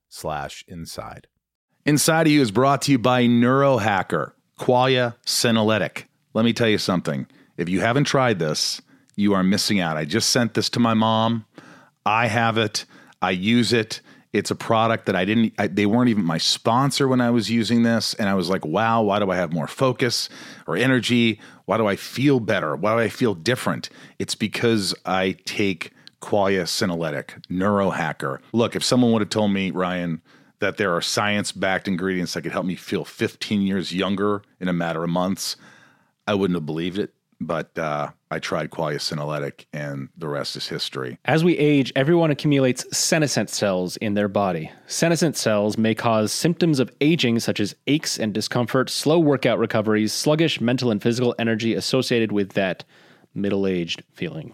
slash inside. Inside of You is brought to you by Neurohacker, Qualia Senolytic. Let me tell you something. If you haven't tried this, you are missing out. I just sent this to my mom. I have it. I use it. It's a product that I didn't, I, they weren't even my sponsor when I was using this. And I was like, wow, why do I have more focus or energy? Why do I feel better? Why do I feel different? It's because I take Qualia Senolytic, Neurohacker. Look, if someone would have told me, Ryan, that there are science backed ingredients that could help me feel 15 years younger in a matter of months, I wouldn't have believed it. But uh, I tried Qualia Senolytic, and the rest is history. As we age, everyone accumulates senescent cells in their body. Senescent cells may cause symptoms of aging, such as aches and discomfort, slow workout recoveries, sluggish mental and physical energy associated with that middle aged feeling.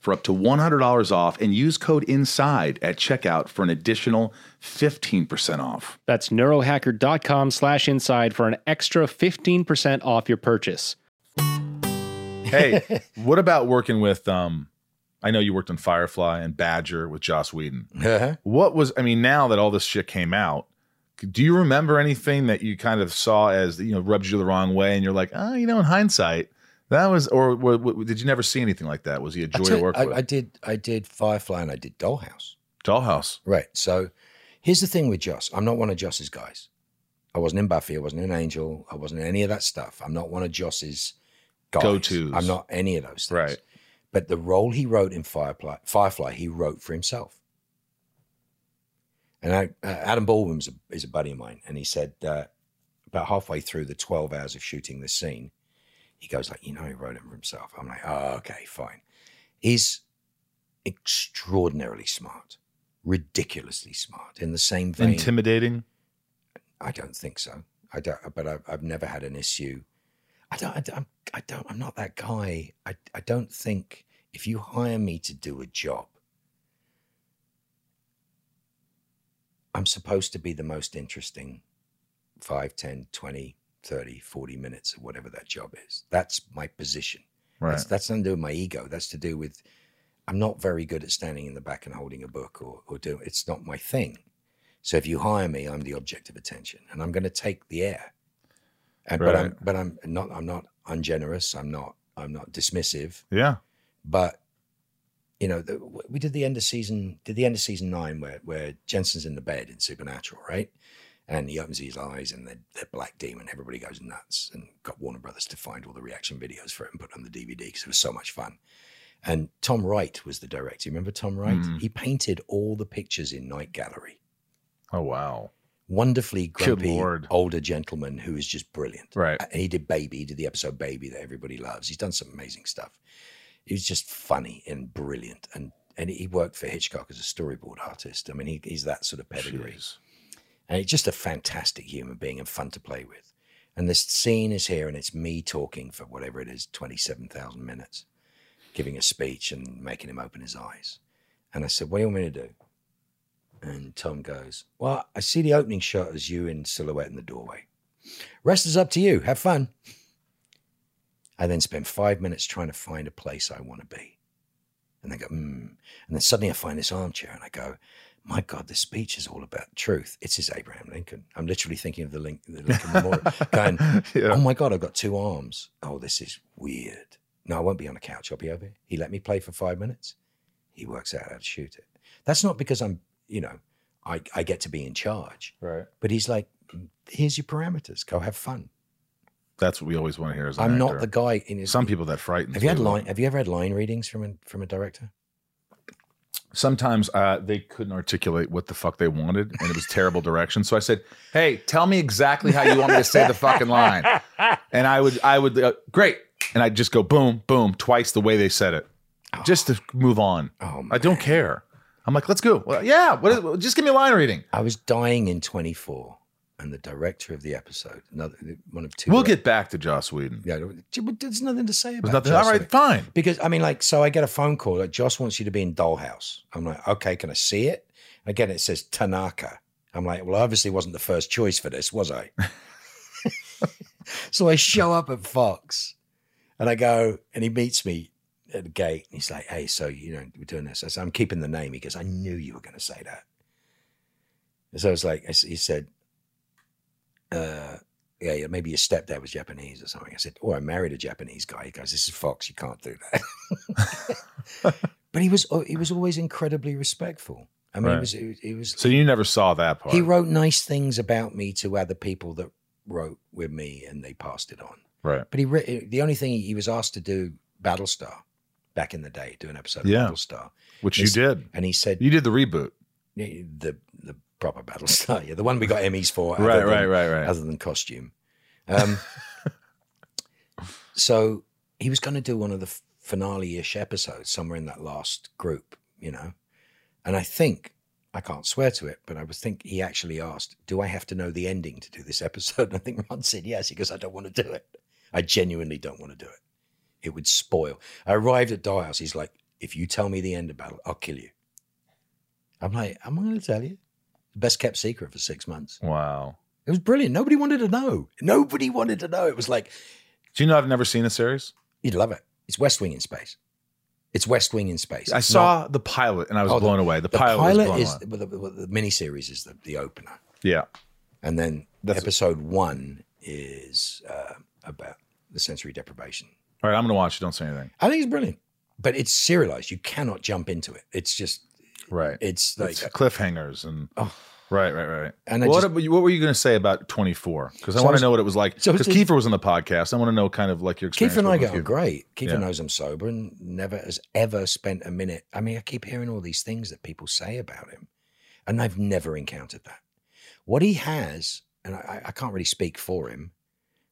for up to $100 off and use code INSIDE at checkout for an additional 15% off. That's neurohacker.com slash inside for an extra 15% off your purchase. hey, *laughs* what about working with um I know you worked on Firefly and Badger with Joss Whedon. Uh-huh. What was I mean, now that all this shit came out, do you remember anything that you kind of saw as you know rubbed you the wrong way and you're like, oh, you know, in hindsight, that was or, or, or did you never see anything like that? Was he a joy to work I, with? I did. I did Firefly and I did Dollhouse. Dollhouse. Right. So here's the thing with Joss. I'm not one of Joss's guys. I wasn't in Buffy. I wasn't in Angel. I wasn't in any of that stuff. I'm not one of Joss's guys. Go-tos. I'm not any of those things. Right. But the role he wrote in Firefly, Firefly he wrote for himself. And I, uh, Adam Baldwin is a, is a buddy of mine, and he said uh, about halfway through the 12 hours of shooting this scene, he goes like, you know, he wrote it for himself. I'm like, oh, okay, fine. He's extraordinarily smart, ridiculously smart. In the same vein, Intimidating. I don't think so. I don't, but I've, I've never had an issue. I don't, I don't, I don't, I'm not that guy. I, I don't think if you hire me to do a job, I'm supposed to be the most interesting 5, 10, 20, 30, 40 minutes or whatever that job is. That's my position. Right. That's, that's nothing to do with my ego. That's to do with I'm not very good at standing in the back and holding a book or, or doing it's not my thing. So if you hire me, I'm the object of attention and I'm going to take the air. And, But I'm Right. but I'm not I'm not ungenerous. I'm not I'm not dismissive. yeah. But you know, the, we did the end of season did the end of season nine where where Jensen's in the bed in Supernatural, right? And he opens his eyes and the, the black demon, everybody goes nuts and got Warner Brothers to find all the reaction videos for it and put it on the DVD because it was so much fun. And Tom Wright was the director. You remember Tom Wright? Mhm. He painted all the pictures in Night Gallery. Oh wow. Wonderfully grumpy older gentleman who is just brilliant. Right. And he did Baby, he did the episode Baby that everybody loves. He's done some amazing stuff. He was just funny and brilliant. And and he worked for Hitchcock as a storyboard artist. I mean, he, he's that sort of pedigree. Jeez. And he's just a fantastic human being and fun to play with. And this scene is here, and it's me talking for whatever it is 27,000 minutes, giving a speech and making him open his eyes. And I said, What do you want me to do? And Tom goes, Well, I see the opening shot as you in silhouette in the doorway. Rest is up to you. Have fun. I then spend five minutes trying to find a place I want to be. And they go, hmm. And then suddenly I find this armchair and I go, my God, this speech is all about truth. It's his Abraham Lincoln. I'm literally thinking of the, Link, the Lincoln Memorial, going, *laughs* Yeah. oh my God, I've got two arms. Oh, this is weird. No, I won't be on the couch. I'll be over here. He let me play for five minutes. He works out how to shoot it. That's not because I'm, you know, I, I get to be in charge, Right. but he's like, here's your parameters. Go have fun. That's what we always want to hear. As I'm not the guy in his. Some people that frighten. Have you had line? Have you ever had line readings from a from a director? Sometimes uh, they couldn't articulate what the fuck they wanted, and it was terrible direction. So I said, "Hey, tell me exactly how you want me to say the fucking line." And I would, I would, uh, great, and I'd just go boom, boom, twice the way they said it, just to move on. Oh, I don't care. I'm like, let's go. Well, yeah, what is, just give me a line reading. I was dying in 24, and the director of the episode, another one of 2 We'll get back to Joss Whedon. Yeah, there's nothing to say about nothing. All right, Whedon. fine. Because I mean, like, so I get a phone call like Joss wants you to be in Dollhouse. I'm like, okay, can I see it? Again, it says Tanaka. I'm like, well, I obviously wasn't the first choice for this, was I? *laughs* so I show up at Fox, and I go, and he meets me at the gate. And he's like, hey, so you know, we're doing this. I said, I'm keeping the name. He goes, I knew you were going to say that. So I was like, he said, uh, yeah, yeah, maybe your stepdad was Japanese or something. I said, oh, I married a Japanese guy. He goes, this is Fox. You can't do that. *laughs* but he was, oh, he was always incredibly respectful. I mean, Right. he was, he was, So you never saw that part. he wrote nice things about me to other people that wrote with me and they passed it on. right. But he, re- the only thing he, was asked to do Battlestar back in the day, do an episode Yeah. of Battlestar. Which you did. And he said, You did the reboot. the, the proper Battlestar, *laughs* yeah, the one we got Emmys for. Right, than- right, right, right. other than costume. Um, *laughs* so he was going to do one of the finale-ish episodes somewhere in that last group, you know. And I think I can't swear to it, but I was think he actually asked, "Do I have to know the ending to do this episode?" And *laughs* I think Ron said yes. He goes, "I don't want to do it. I genuinely don't want to do it. It would spoil." I arrived at Dollhouse. He's like, "If you tell me the end of battle, I'll kill you." I'm like, Am "I'm going to tell you." Best kept secret for six months. Wow. It was brilliant. Nobody wanted to know. Nobody wanted to know. It was like, Do you know I've never seen a series? you'd love it. It's West Wing in space. It's West Wing in space. I It's saw not- the pilot and I was Oh, the- blown away. The, the pilot, pilot, is away. well, the, well, the miniseries is the, the opener, Yeah. and then That's- episode one is uh, about the sensory deprivation. All right, I'm gonna watch it. Don't say anything. I think it's brilliant, but it's serialized. You cannot jump into it. It's just Right. it's like It's cliffhangers and Oh. right, right, right. And what, just- what were you going to say about 24? Because I So want to know what it was like. Because the- Kiefer was on the podcast. I want to know kind of like your experience. Keith and I get on with Kiefer. Yeah. knows I'm sober and never has ever spent a minute. I mean, I keep hearing all these things that people say about him, and I've never encountered that. What he has, and I, I can't really speak for him,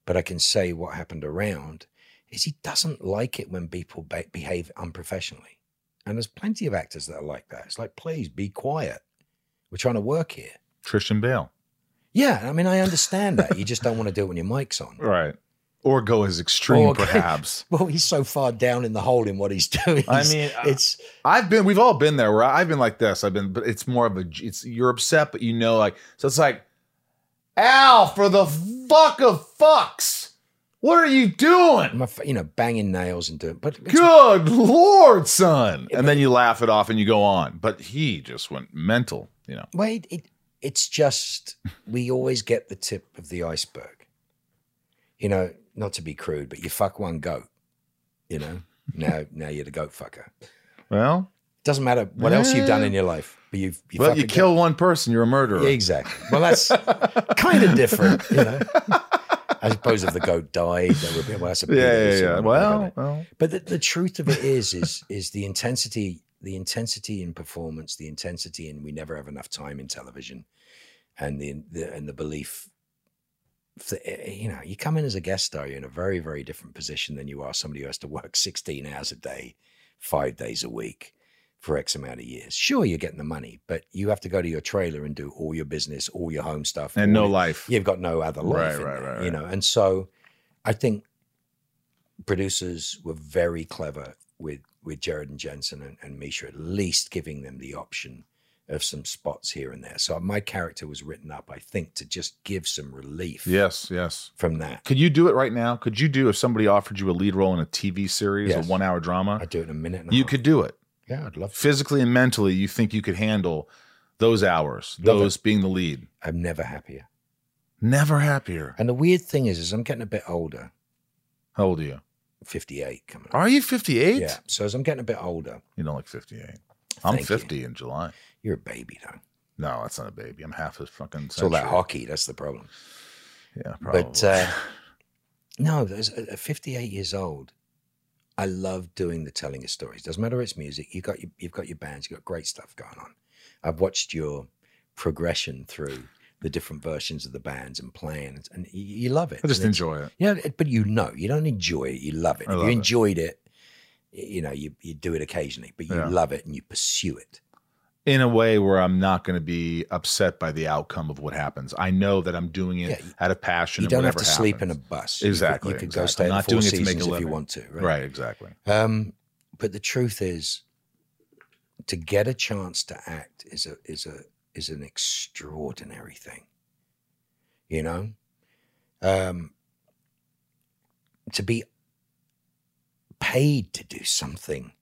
but I can say what happened around, is he doesn't like it when people be- behave unprofessionally. And there's plenty of actors that are like that. It's like, please be quiet. We're trying to work here. Christian Bale. Yeah, I mean, I understand that. You just don't want to do it when your mic's on. *laughs* Right. Or go as extreme, Or- perhaps. *laughs* Well, he's so far down in the hole in what he's *laughs* doing. I mean, it's I've been, we've all been there where I've been like this. I've been, but it's more of a, it's, you're upset, but you know, like, so it's like, Al, for the fuck of fucks, what are you doing? my, you know, banging nails and doing. But Good Lord, son. And then you laugh it off and you go on. But he just went mental, you know. Wait, it, it, it's just we always get the tip of the iceberg. You know, not to be crude, but you fuck one goat. You know, now now you're the goat fucker. Well, Doesn't matter what else you've done in your life, but you've you well, you a goat. kill one person, you're a murderer. Yeah, exactly. Well, that's kind of different, you know. *laughs* I suppose if the goat died, there would be a *laughs* Yeah, yeah, yeah. Well, well, but the, the truth of it is, is is the intensity, the intensity in performance, the intensity in we never have enough time in television, and the, the and the belief. That, eh, you know, you come in as a guest star, you're in a very, very different position than you are somebody who has to work 16 hours a day, five days a week for X amount of years. Sure, you're getting the money, but you have to go to your trailer and do all your business, all your home stuff, and no your- life. You've got no other life, Right, right, there, right, You know, and so I think producers were very clever with with Jared and Jensen and, and Misha, at least giving them the option of some spots here and there. So my character was written up, I think, to just give some relief Yes, yes. from that. Could you do it right now? Could you do if somebody offered you a lead role in a TV series, Yes. a one hour drama? I'd do it in a minute. And a You half. could do it. Yeah, I'd love to. Physically and mentally, you think you could handle those hours, Love it. those being the lead. I'm never happier. Never happier. And the weird thing is, is I'm getting a bit older. How old are you? 58 coming up. Are you 58? Yeah. So as I'm getting a bit older, You don't look 58. I'm Thank you. 50 in July. you're a baby though. No, that's not a baby. I'm half a fucking It's all that hockey. That's the problem. Yeah, probably. But uh, *laughs* no, there's at at 58 years old. I love doing the telling of stories. Doesn't matter if it's music. You got your, you've got your bands. You've got great stuff going on. I've watched your progression through the different versions of the bands and playing, and, you, you love it. I just enjoy it. Yeah, it- but you know, you don't enjoy it. You love it. Love you enjoyed it, y- you know, you you do it occasionally, but you Yeah. love it and you pursue it. In a way where I'm not going to be upset by the outcome of what happens. I know that I'm doing it Yeah, out of passion. You don't have to whatever sleep in a happens. bus. You could- Exactly, You could, go stay I'm not doing it to make a Seasons if you want to. Right. Right, exactly. Um, but the truth is, to get a chance to act is a is a is an extraordinary thing. You know, um, to be paid to do something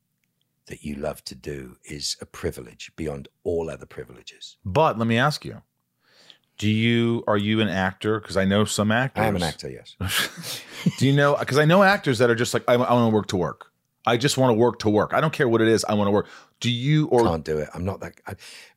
that you love to do is a privilege beyond all other privileges. But let me ask you: Do you are you an actor? Because I know some actors. I am an actor, yes. *laughs* Do you know? Because I know actors that are just like I, I want to work to work. I just want to work to work. I don't care what it is. I want to work. Do you or Can't do it. I'm not that. I,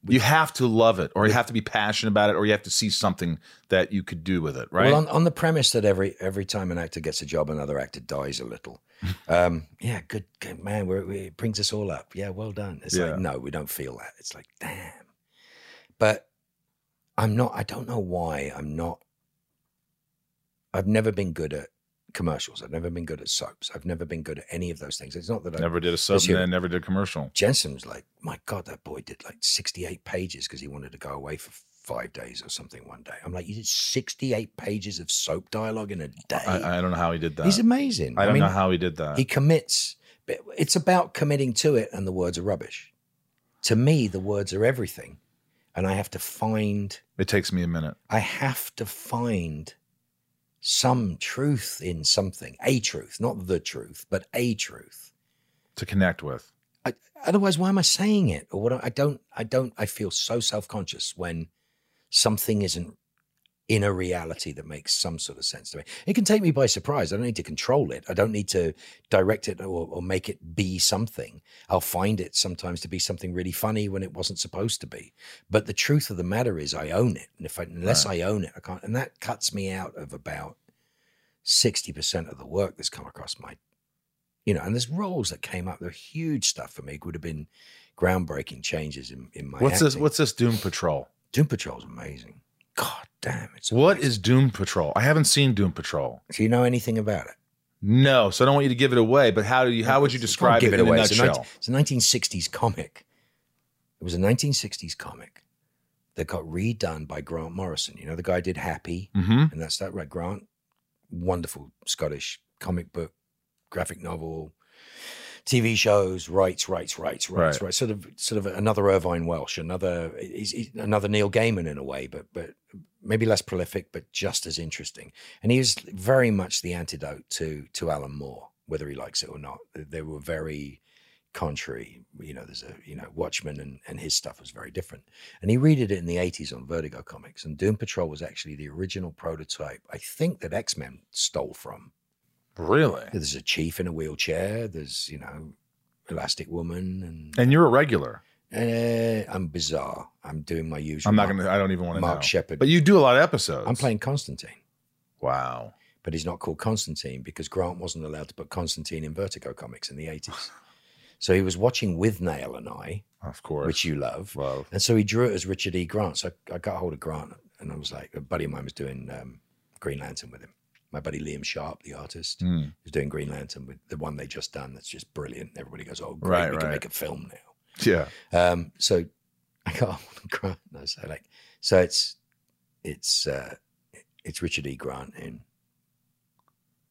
you have to love it, or you have to be passionate about it, or you have to see something that you could do with it, right? Well, on, on the premise that every every time an actor gets a job, another actor dies a little. *laughs* Um, yeah, good, good man. We're, we, it brings us all up. Yeah, well done. It's Yeah. like no, we don't feel that. It's like damn. But I'm not. I don't know why I'm not. I've never been good at commercials. I've never been good at soaps. I've never been good at any of those things. It's not that I never did a This and then never did a commercial. Jensen was like, my God, that boy did like 68 pages because he wanted to go away for five days or something one day. I'm like, you did 68 pages of soap dialogue in a day. I, I don't know how he did that. He's amazing. I don't mean, know how he did that. he commits. But it's about committing to it, and the words are rubbish. To me, the words are everything, and I have to find. it takes me a minute. I have to find some truth in something, a truth, not the truth, but a truth. to connect with. I, otherwise, why am I saying it? Or what? I don't. I don't. I feel so self conscious when something isn't in a reality that makes some sort of sense to me. It can take me by surprise. I don't need to control it. I don't need to direct it or, or make it be something. I'll find it sometimes to be something really funny when it wasn't supposed to be. But the truth of the matter is, I own it, and if I, unless I own it, I can't. And that cuts me out of about sixty percent of the work that's come across my you know, and there's roles that came up. They're huge stuff for me. It would have been groundbreaking changes in, in my. What's this? What's this Doom Patrol? Doom Patrol's amazing. God damn, it's What is Doom Patrol? I haven't seen Doom Patrol. Do you know anything about it? No, so I don't want you to give it away. But how do you? How would you describe give it, it in away. a It's a, nutshell? 19, it's a 1960s comic. It was a 1960s comic that got redone by Grant Morrison. You know, the guy did Happy, Mm-hmm. and that's that, right? Grant, wonderful Scottish comic book, graphic novel, TV shows, writes, writes, writes, writes, Right. writes. Sort of, sort of another Irvine Welsh, another he's, he's another Neil Gaiman in a way, but but maybe less prolific, but just as interesting. And he was very much the antidote to to Alan Moore, whether he likes it or not. They- They were very contrary. You know, there's a you know Watchmen and and his stuff was very different. And he redid it in the 80s on Vertigo Comics. And Doom Patrol was actually the original prototype. I think that X Men stole from. Really? There's a chief in a wheelchair. There's you know, Elastic Woman, and And you're a regular. uh, I'm bizarre. I'm doing my usual. I'm not gonna. I don't even want to Mark know. Sheppard. But you do a lot of episodes. I'm playing Constantine, Wow. but he's not called Constantine because Grant wasn't allowed to put Constantine in Vertigo comics in the 80s. *sighs* So he was watching Withnail and I, Of course. which you love, love. and so he drew it as Richard E. Grant. So I, I got hold of Grant, and I was like, a buddy of mine was doing um, Green Lantern with him. My buddy Liam Sharp, the artist, Mm. was doing Green Lantern with the one they just done. That's just brilliant. Everybody goes, "Oh, great! Right, we can right. make a film now." Yeah. Um, so I got Grant. And *laughs* I was like, so it's it's uh, it's Richard E. Grant in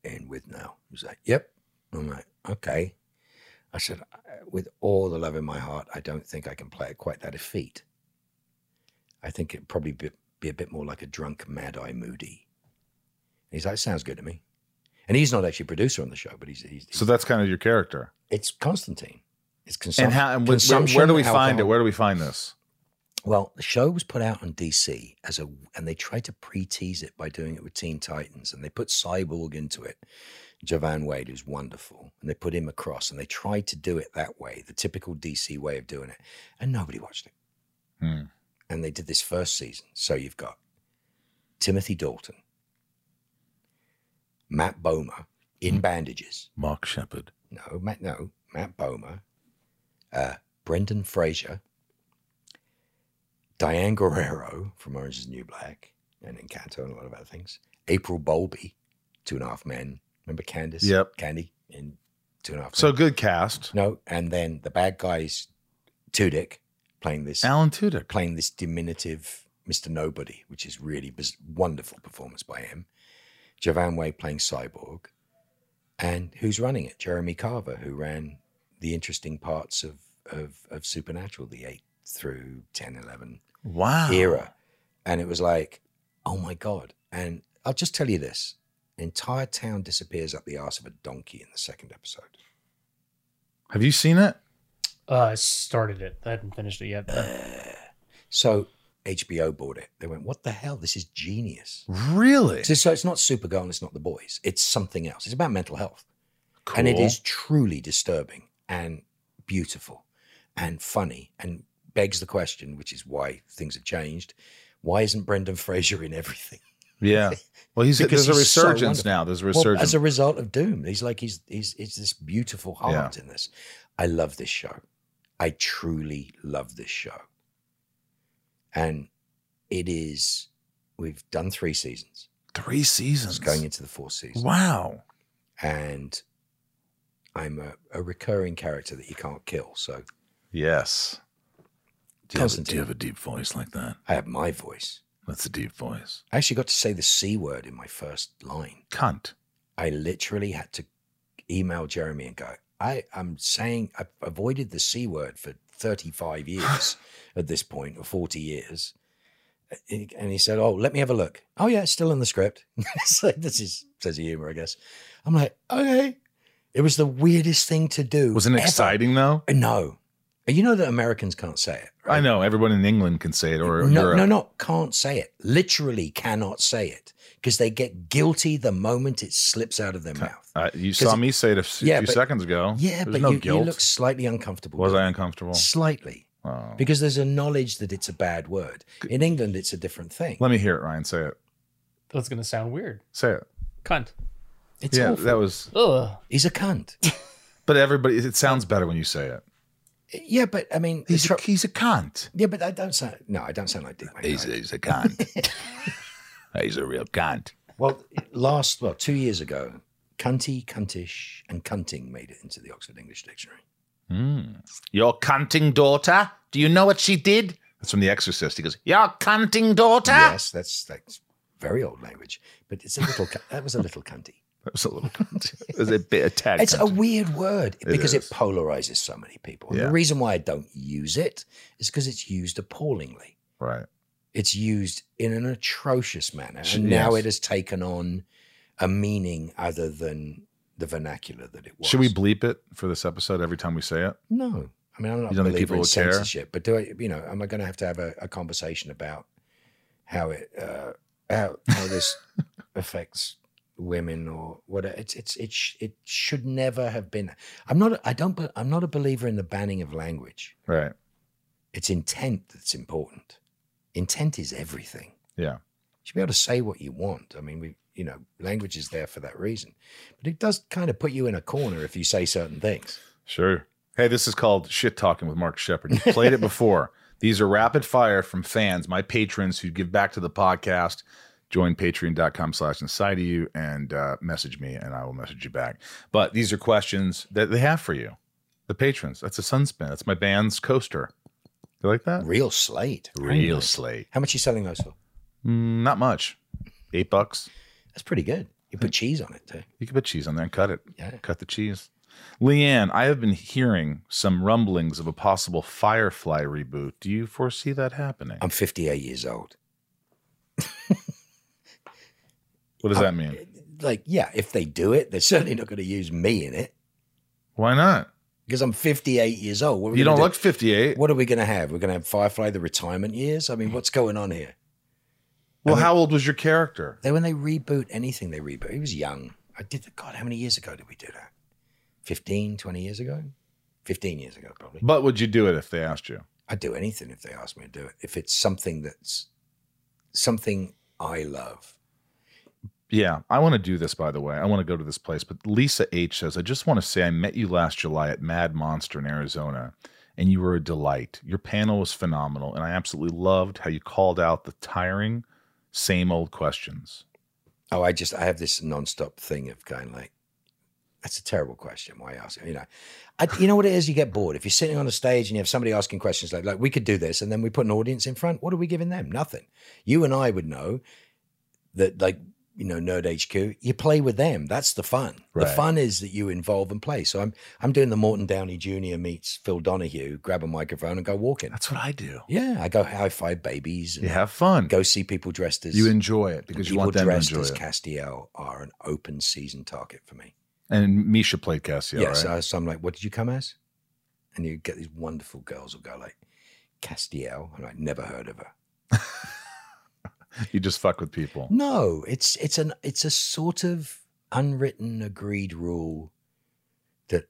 in with now. He's like, yep. I'm like, okay. I said, with all the love in my heart, I don't think I can play it quite that effete. I think it'd probably be, be a bit more like a drunk Mad Eye Moody. He's like, sounds good to me. And he's not actually producer on the show, but he's, he's, So that's kind of your character. it's Constantine. It's consum- and how? And wh- consumption, where do we find it? Where do we find this? Well, the show was put out on DC as a, and they tried to pre-tease it by doing it with Teen Titans, and they put Cyborg into it, Joivan Wade, who's wonderful, and they put him across, and they tried to do it that way, the typical DC way of doing it, and nobody watched it. Hmm. And they did this first season, so you've got Timothy Dalton, Matt Bomer in bandages, Mark Sheppard. no, Matt, no, Matt Bomer, uh, Brendan Fraser, Diane Guerrero from Orange is the New Black and Encanto and a lot of other things. April Bowlby, Two and a Half Men. Remember Candace? Yep. Candy in Two and a Half So Men. good cast. no, and then the bad guys, Tudyk, playing this Alan Tudyk. playing this diminutive Mr. Nobody, which is really wonderful performance by him. Joivan Way playing Cyborg. And who's running it? Jeremy Carver, who ran the interesting parts of, of, of Supernatural, the 8 through 10, 11 Wow. era. And it was like, oh my God. And I'll just tell you this entire town disappears up the arse of a donkey in the second episode. Have you seen it? Uh, I started it. I hadn't finished it yet. but- So HBO bought it. They went, what the hell? This is genius. Really? So, so it's not Supergirl and it's not the boys. It's something else. It's about mental health. Cool. And it is truly disturbing and beautiful and funny and begs the question, which is why things have changed. Why isn't Brendan Fraser in everything? Yeah. *laughs* Well, he's Because there's a so resurgence wonderful. now. There's a Well, resurgence. as a result of Doom, he's like he's he's he's this beautiful heart in this. I love this show. I truly love this show. And it is we've done three seasons. Three seasons. It's going into the fourth season. Wow. and I'm a, a recurring character that you can't kill. So Yes. Do you, have, do you have a deep voice like that? I have my voice. That's a deep voice. I actually got to say the C word in my first line. Cunt. I literally had to email Jeremy and go, I, I'm saying I've avoided the C word for 35 years *laughs* at this point, or 40 years. And he said, Oh, let me have a look. Oh, yeah, it's still in the script. *laughs* so this is sense of humor, I guess. I'm like, Okay. It was the weirdest thing to do. Wasn't it ever. exciting though? No. You know that Americans can't say it. Right? I know everyone in England can say it, or no, Europe. no, no, can't say it. Literally cannot say it because they get guilty the moment it slips out of their mouth. Uh, you saw me say it a f- Yeah, few but- seconds ago. Yeah, There's but no you, you look slightly uncomfortable. Was I uncomfortable? Slightly. Oh. Because there's a knowledge that it's a bad word. In England, it's a different thing. Let me hear it, Ryan. Say it. That's gonna sound weird. Say it. Cunt. It's yeah, awful. that was. Ugh. He's a cunt. *laughs* But everybody, it sounds better when you say it. yeah, but I mean, He's tr- a, he's a cunt. yeah, but I don't sound. No, I don't sound like Dick. Van He's, Dyke. he's a cunt. *laughs* he's a real cunt. Well, last well, two years ago, cunty, cuntish, and cunting made it into the Oxford English Dictionary. Mm. Your cunting daughter. Do you know what she did? That's from The Exorcist. He goes, "Your cunting daughter." Yes, that's that's very old language, but it's a little. that was a little cunty. That was a little. *laughs* it was a bit of tad. It's a weird word because it polarizes so many people. Yeah. The reason why I don't use it is because it's used appallingly. right. It's used in an atrocious manner, and now it has taken on a meaning other than the vernacular that it was. Should we bleep it for this episode every time we say it? No, I mean I'm not You a don't people in would care? censorship, but do I? You know, am I going to have to have a, a conversation about how it uh, how how this *laughs* affects women or what? It's it's it sh- it should never have been. I'm not. I don't. I'm not a believer in the banning of language. Right. It's intent that's important. Intent is everything. Yeah. You should be able to say what you want. I mean, we, you know, language is there for that reason. But it does kind of put you in a corner if you say certain things. Sure. Hey, this is called Shit Talking with Mark Sheppard. You played it *laughs* before. These are rapid fire from fans, my patrons who give back to the podcast. Join patreon.com slash inside of you and uh, message me and I will message you back. But these are questions that they have for you. The patrons. That's a sunspin. That's my band's coaster. You like that? Real slate. Real nice. slate. How much are you selling those for? Mm, not much. Eight bucks. That's pretty good. You put cheese on it too. You can put cheese on there and cut it. Yeah. Cut the cheese. Leanne, I have been hearing some rumblings of a possible Firefly reboot. Do you foresee that happening? I'm 58 years old. *laughs* what does that mean? Uh, like, yeah, if they do it, they're certainly not going to use me in it Why not? because I'm 58 years old. You don't do? look 58. What are we going to have? We're going to have Firefly the retirement years. I mean, mm. what's going on here? Well, I mean- how old was your character? They when they reboot anything, they reboot. He was young. I did. God, how many years ago did we do that? 15, 20 years ago? 15 years ago, probably. But would you do it if they asked you? I'd do anything if they asked me to do it. If it's something that's something I love. Yeah, I want to do this, by the way. I want to go to this place. But Lisa H says, I just want to say I met you last July at Mad Monster in Arizona, and you were a delight. Your panel was phenomenal, and I absolutely loved how you called out the tiring, same old questions. Oh, I just I have this nonstop thing of going like, that's a terrible question. Why ask? You know, I, you know what it is. You get bored if you're sitting on a stage and you have somebody asking questions like, like we could do this, and then we put an audience in front. What are we giving them? Nothing. You and I would know that, like you know, Nerd HQ. You play with them. That's the fun. The fun is that you involve and play. So I'm I'm doing the Morton Downey Jr. meets Phil Donahue. Grab a microphone and go walking. That's what I do. Yeah, I go high five babies. And You have fun. Go see people dressed as You enjoy it because you want them to dressed enjoy as it. Castiel are an open season target for me. And Misha played Castiel, yes, right? I- so I'm like, what did you come as? And you get these wonderful girls who go like, Castiel. And I'm never heard of her. *laughs* you just fuck with people. No, it's it's an it's a sort of unwritten agreed rule that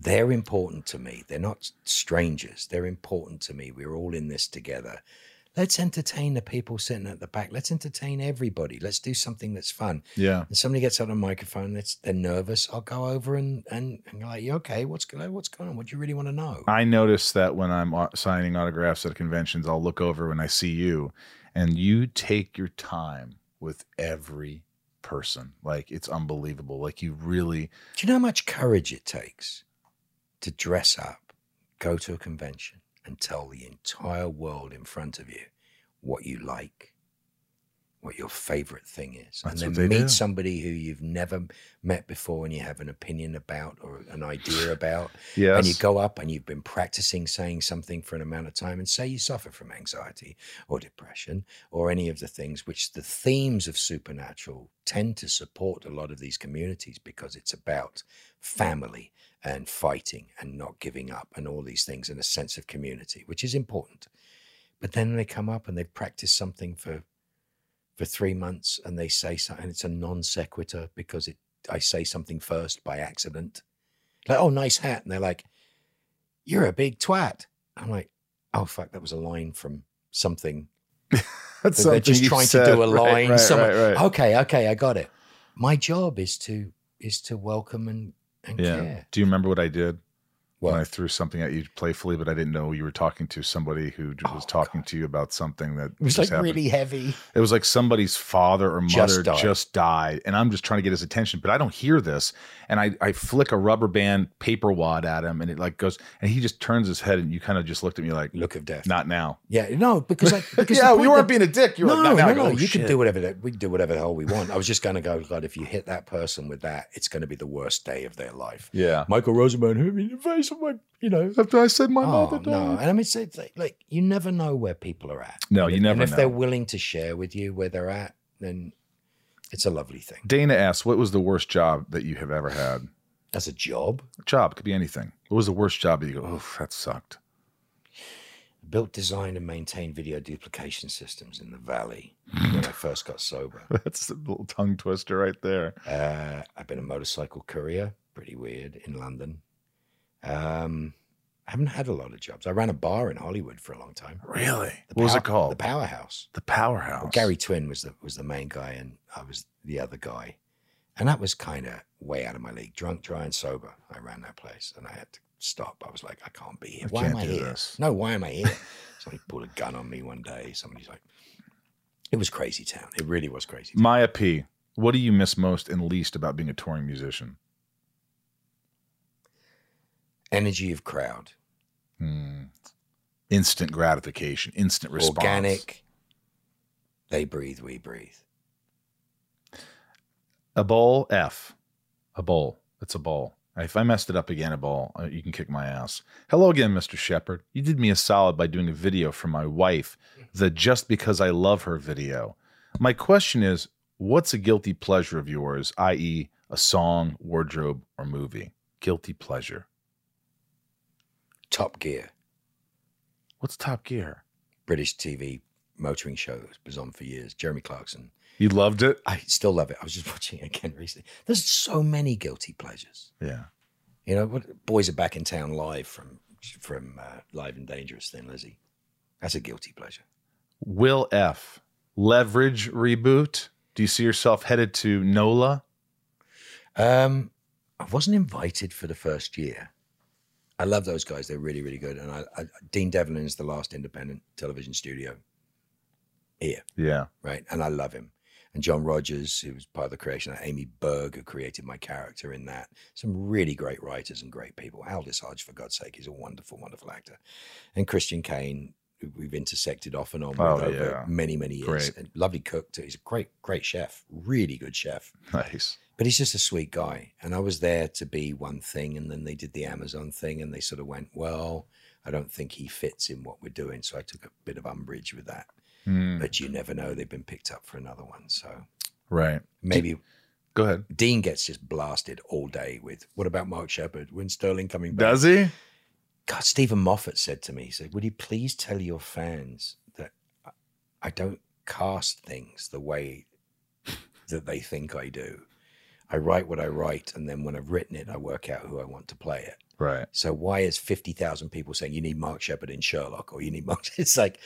they're important to me. They're not strangers. They're important to me. We're all in this together. Let's entertain the people sitting at the back. Let's entertain everybody. Let's do something that's fun. Yeah. And somebody gets on a microphone, that's they're nervous. I'll go over and and, and go like, "You okay? What's going what's going on? What do you really want to know?" I notice that when I'm uh, signing autographs at conventions, I'll look over when I see you, and you take your time with every person. Like it's unbelievable. Like you really, Do you know how much courage it takes to dress up, go to a convention, and tell the entire world in front of you what you like, what your favorite thing is, That's and then meet do. somebody who you've never met before and you have an opinion about or an idea *laughs* about, yes, and you go up and you've been practicing saying something for an amount of time, and say you suffer from anxiety or depression or any of the things which the themes of supernatural tend to support a lot of these communities because it's about family and fighting and not giving up and all these things and a sense of community, which is important. But then they come up and they've practiced something for for three months and they say something and it's a non sequitur because it I say something first by accident. Like, oh, nice hat. And they're like, You're a big twat. I'm like, oh fuck, that was a line from something. *laughs* That's They're just trying said. to do a line. right, somewhere. right, right. Okay, okay, I got it. My job is to is to welcome and, and Yeah. care. Do you remember what I did? When I threw something at you playfully, but I didn't know you were talking to somebody who j- was Oh, talking to you about something that It was just like happened. really heavy. It was like somebody's father or Just mother died. just died, and I'm just trying to get his attention, but I don't hear this. And I, I flick a rubber band paper wad at him, and it like goes, and he just turns his head, and you kind of just looked at me like, Look of death. "Not now." Yeah, no, because I, *laughs* because yeah, we weren't that- being a dick. You were no, like, "Not now." no, go, no. "Oh, You can do whatever the, we do whatever the hell we want. I was just going to go, God, if you hit that person with that, it's going to be the worst day of their life. Yeah. Michael Rosenbaum hit me in the face of my, you know. After I said my Oh, mother died. no. And I mean, it's, it's like, like, you never know where people are at. No, you if- never And if know. they're willing to share with you where they're at, then it's a lovely thing. Dana asks, "What was the worst job that you have ever had?" As a job, a Job could be anything. What was the worst job that you go, "Oh, that sucked"? built, designed, and maintained video duplication systems in the valley when I first got sober. *laughs* That's a little tongue twister right there. Uh, I've been a motorcycle courier, pretty weird, in London. Um, I haven't had a lot of jobs. I ran a bar in Hollywood for a long time. Really? The What was it called? The Powerhouse. The Powerhouse. Well, Gary Twin was the was the main guy, and I was the other guy, and that was kind of way out of my league. Drunk, dry, and sober. I ran that place, and I had to stop. I was like, I can't be here. I why am I here? this. No, why am I here? *laughs* Somebody pulled a gun on me one day. Somebody's like, it was crazy town. It really was crazy. Town. Maya P. What do you miss most and least about being a touring musician? Energy of crowd, Hmm. Instant gratification, instant response. organic. They breathe, we breathe. A bowl F. A bowl. It's a bowl. If I messed it up again, a bowl, uh, you can kick my ass. Hello again, Mr. Sheppard. You did me a solid by doing a video for my wife, the Just Because I Love Her video. My question is what's a guilty pleasure of yours, i.e., a song, wardrobe, or movie? Guilty pleasure. Top Gear, What's Top Gear? British TV motoring show that was on for years. Jeremy Clarkson. You loved it? I still love it. I was just *laughs* watching it again recently. There's so many guilty pleasures. Yeah. You know, what, boys are back in town live from from uh, Live and Dangerous. Thin Lizzy, that's a guilty pleasure. Will F. Leverage reboot. Do you see yourself headed to NOLA? Um, I wasn't invited for the first year. I love those guys. They're really, really good. And I, I, Dean Devlin is the last independent television studio here, Yeah. right? And I love him. And John Rogers, who was part of the creation, of Amy Berg, who created my character in that. Some really great writers and great people. Aldis Hodge, for God's sake, he's a wonderful, wonderful actor. And Christian Kane, who we've intersected off and on Oh, over yeah. many, many years. Lovely cook too. He's a great, great chef. Really good chef Nice. But he's just a sweet guy. And I was there to be one thing, and then they did the Amazon thing, and they sort of went, "Well, I don't think he fits in what we're doing." So I took a bit of umbrage with that. Hmm. But you never know; they've been picked up for another one. So Right. maybe Go ahead. Dean gets just blasted all day with, "What about Mark Sheppard? When Sterling coming back?" Does he? God, Steven Moffat said to me, he said, Would you please tell your fans that I don't cast things the way that they think I do? I write what I write, and then when I've written it, I work out who I want to play it. Right. So why is 50,000 people saying you need Mark Sheppard in Sherlock or you need Mark? *laughs* It's like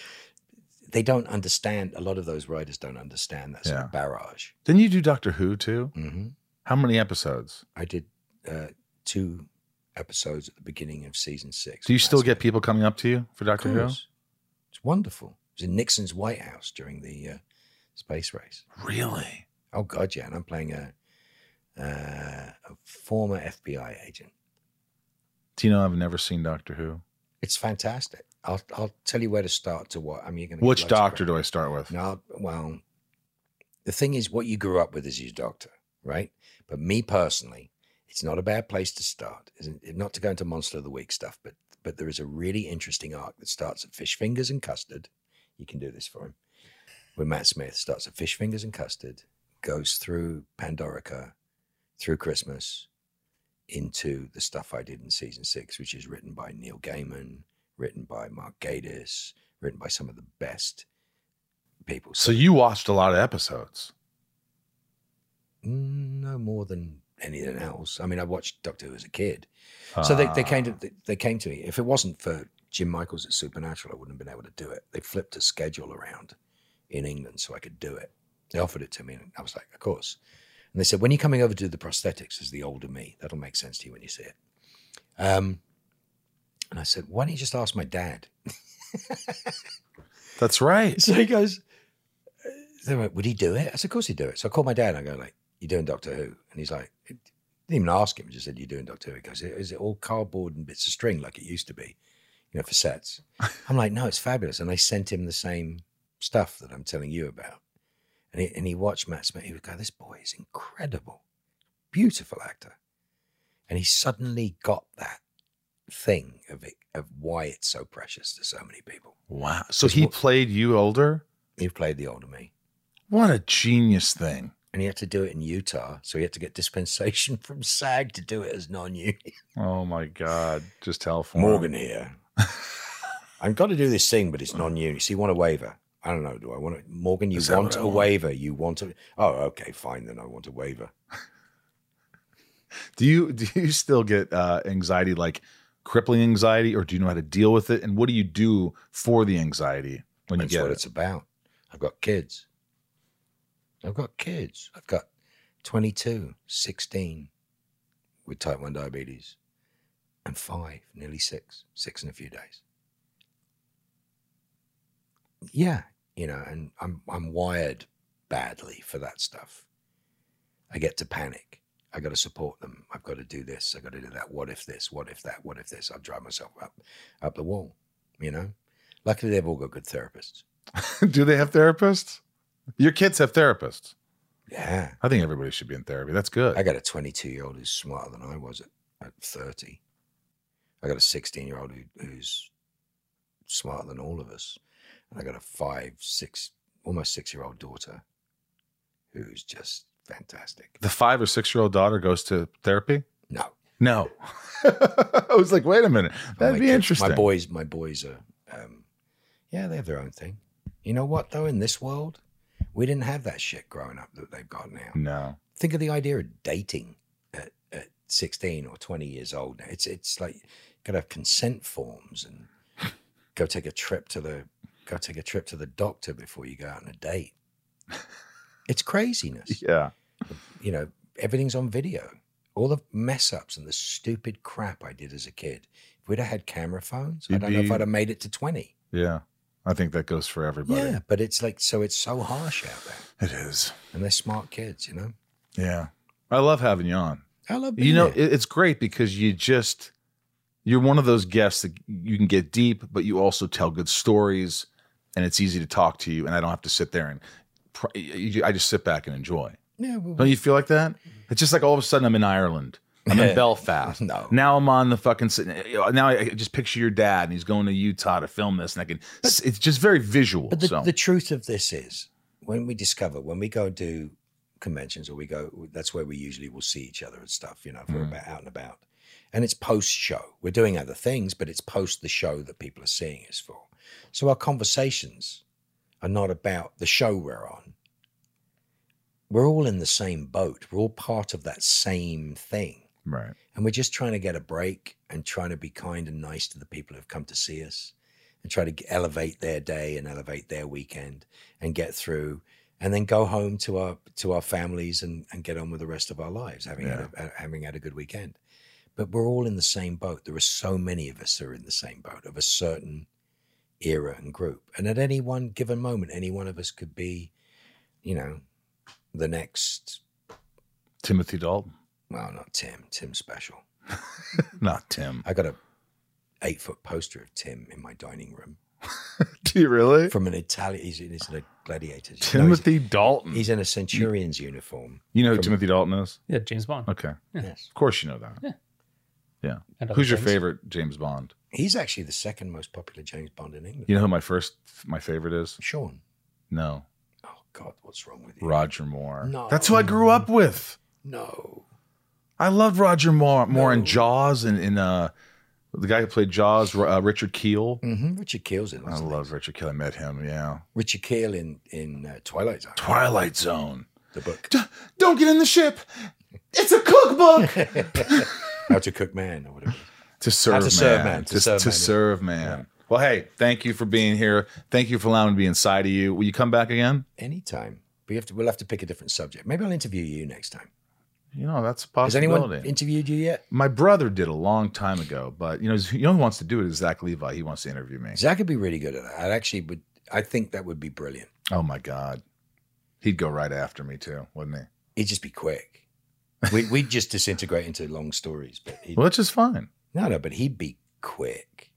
they don't understand. A lot of those writers don't understand that sort of barrage. Didn't you do Doctor Who too? hmm How many episodes? I did uh, two episodes at the beginning of season six. Do you still get people coming up to you for Doctor Who? It's wonderful. It was in Nixon's White House during the uh, space race. Really? Oh God, yeah. And I'm playing a, uh, a former FBI agent. Do you know I've never seen Doctor Who? It's fantastic. I'll I'll tell you where to start to what. I mean, you're going to Which doctor do I start with? No, well, the thing is, what you grew up with is your doctor, right? But me personally, it's not a bad place to start. Isn't not to go into monster of the week stuff, but but there is a really interesting arc that starts at fish fingers and custard. You can do this for him. With Matt Smith, starts at fish fingers and custard, goes through Pandorica, through Christmas, into the stuff I did in season six, which is written by Neil Gaiman, written by Mark Gatiss, written by some of the best people. So you watched a lot of episodes. No more than anything else. I mean, I watched Doctor Who as a kid, so they, they came to Ah. they, they came to me. If it wasn't for Jim Michaels at Supernatural, I wouldn't have been able to do it. They flipped a schedule around in England so I could do it. They offered it to me, and I was like, of course. And they said, when you're coming over to do the prosthetics as the older me, that'll make sense to you when you see it. Um, And I said, why don't you just ask my dad? *laughs* That's right. So he goes, uh, they went, would he do it? I said, of course he'd do it. So I called my dad and I go, like, you doing Doctor Who? And he's like, didn't even ask him, just said, you're doing Doctor Who? He goes, is it all cardboard and bits of string like it used to be, you know, for sets? *laughs* I'm like, no, it's fabulous. And I sent him the same stuff that I'm telling you about. And he, and he watched Matt Smith. He would go, this boy is incredible, beautiful actor. And he suddenly got that thing of it, of why it's so precious to so many people. Wow. So he played you older? He played the older me. What a genius thing. and he had to do it in Utah, so he had to get dispensation *laughs* from SAG to do it as non-union. Oh my God. Just tell him. Morgan here. *laughs* I've got to do this thing, but it's non-union. So you want a waiver? I don't know. Do I want it? Morgan, you Is want a want? waiver? You want a? Oh, okay, fine. Then I want a waiver. *laughs* Do you do you still get uh, anxiety like crippling anxiety or do you know how to deal with it? And what do you do for the anxiety when That's you get what it? it's about. I've got kids. I've got kids. I've got 22, 16 with type 1 diabetes, and five, nearly six, six in a few days. Yeah, you know, and I'm I'm wired badly for that stuff. I get to panic. I got to support them. I've got to do this. I got to do that. What if this? What if that? What if this? I'll drive myself up up the wall. You know. Luckily, they've all got good therapists. *laughs* do they have therapists? Your kids have therapists. Yeah. I think everybody should be in therapy. That's good. I got a 22 year old who's smarter than I was at, at 30. I got a 16 year old who, who's smarter than all of us. And I got a five, six, almost six year old daughter who's just fantastic. the five or six year old daughter goes to therapy? No. No. *laughs* I was like, wait a minute. That'd my be kids- interesting. My boys, my boys are, um, yeah, they have their own thing. You know what, though, in this world, we didn't have that shit growing up that they've got now. No. think of the idea of dating at, at 16 or 20 years old now. It's it's like got to have consent forms and go take a trip to the go take a trip to the doctor before you go out on a date. It's craziness. *laughs* Yeah. You know, everything's on video. All the mess ups and the stupid crap I did as a kid. If we'd have had camera phones, I You'd don't know if I'd have made it to 20. Yeah. I think that goes for everybody. Yeah, but it's like so it's so harsh out there. It is. And they're smart kids, you know. Yeah. I love having you on. I love You know, it's great because you just you're one of those guests that you can get deep, but you also tell good stories, and it's easy to talk to you, and I don't have to sit there and pr- I just sit back and enjoy. yeah, well, Don't you feel like that? It's just like all of a sudden I'm in Ireland. I'm in *laughs* Belfast. No. Now I'm on the fucking. Uh, now I just picture your dad, and he's going to Utah to film this, and I can. it's just very visual. But the, so the truth of this is, when we discover, when we go do conventions or we go, that's where we usually will see each other and stuff, you know, if we're mm-hmm. about out and about. And it's post show. We're doing other things, but it's post the show that people are seeing us for. So our conversations are not about the show we're on. We're all in the same boat. We're all part of that same thing. right. And we're just trying to get a break and trying to be kind and nice to the people who've come to see us and try to elevate their day and elevate their weekend and get through and then go home to our to our families and, and get on with the rest of our lives having had a, a- having had a good weekend. But we're all in the same boat. There are so many of us who are in the same boat of a certain era and group. And at any one given moment, any one of us could be, you know, the next Timothy Dalton, well, not Tim. Tim's special. *laughs* not Tim. I got a eight foot poster of Tim in my dining room *laughs* Do you really? from an Italian. He's, he's in a gladiators. no, he's- Timothy Dalton. he's, in a centurion's uniform. you know who from- Timothy Dalton is? Yeah, James Bond. Okay. Yes, Of course you know that. Yeah. Yeah. And other Who's your things. favorite James Bond? He's actually the second most popular James Bond in England. You know who my first, my favorite is? Sean. No, Oh God, what's wrong with you? Roger Moore. No. That's who I grew up with. No. I loved Roger Moore, Moore in No. Jaws and in uh, the guy who played Jaws, uh, Richard Kiel. hmm Richard Kiel's in. I lots love things. Richard Kiel. I met him. Yeah. Richard Kiel in in uh, Twilight Zone. Twilight Zone. the book. Don't get in the ship. It's a cookbook. *laughs* How to Cook Man or whatever. To serve, to serve man. man, to To, serve to man. serve man. Well, hey, thank you for being here. Thank you for allowing me to be inside of you. Will you come back again? Anytime. We have to. We'll have to pick a different subject. Maybe I'll interview you next time. you know, that's a Has anyone possibility. interviewed you yet? My brother did a long time ago, but you know, you know who wants to do it is Zach Levi. He wants to interview me. Zach would be really good at that. I actually would. I think that would be brilliant. Oh my God. He'd go right after me too, wouldn't he? He'd just be quick. We, we'd just disintegrate into long stories, but he'd, Well, which is fine. No, no, but he'd be quick.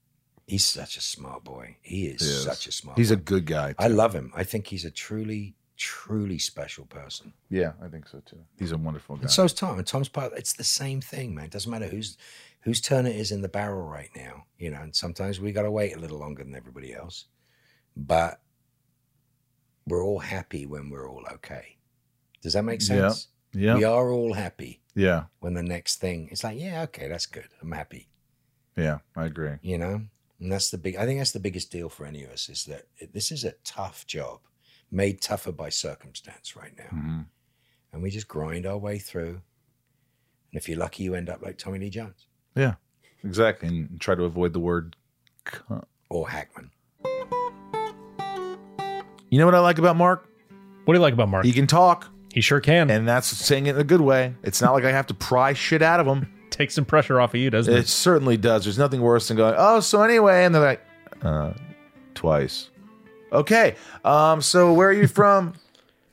He's such a smart boy. He is, He is. such a smart. He's a good guy. I love him. I think he's a truly, truly special person. yeah, I think so too. He's a wonderful guy. And so is Tom. And Tom's part. It's the same thing, man. It doesn't matter whose whose turn it is in the barrel right now. You know, and sometimes we got to wait a little longer than everybody else, but we're all happy when we're all okay. Does that make sense? Yeah, We are all happy yeah, when the next thing it's like, yeah, okay, that's good. I'm happy. yeah. I agree. You know, and that's the big. I think that's the biggest deal for any of us is that it, this is a tough job, made tougher by circumstance right now, hmm and we just grind our way through. And if you're lucky, you end up like Tommy Lee Jones Yeah, exactly. And try to avoid the word. cunt. or Hackman. You know what I like about Mark? What do you like about Mark? He can talk, He sure can. and that's saying it in a good way. It's not like I have to pry shit out of him. *laughs* Take some pressure off of you, doesn't It it? certainly does. There's nothing worse than going, oh, so anyway, and they're like, uh, twice. Okay. Um, so where are you *laughs* from?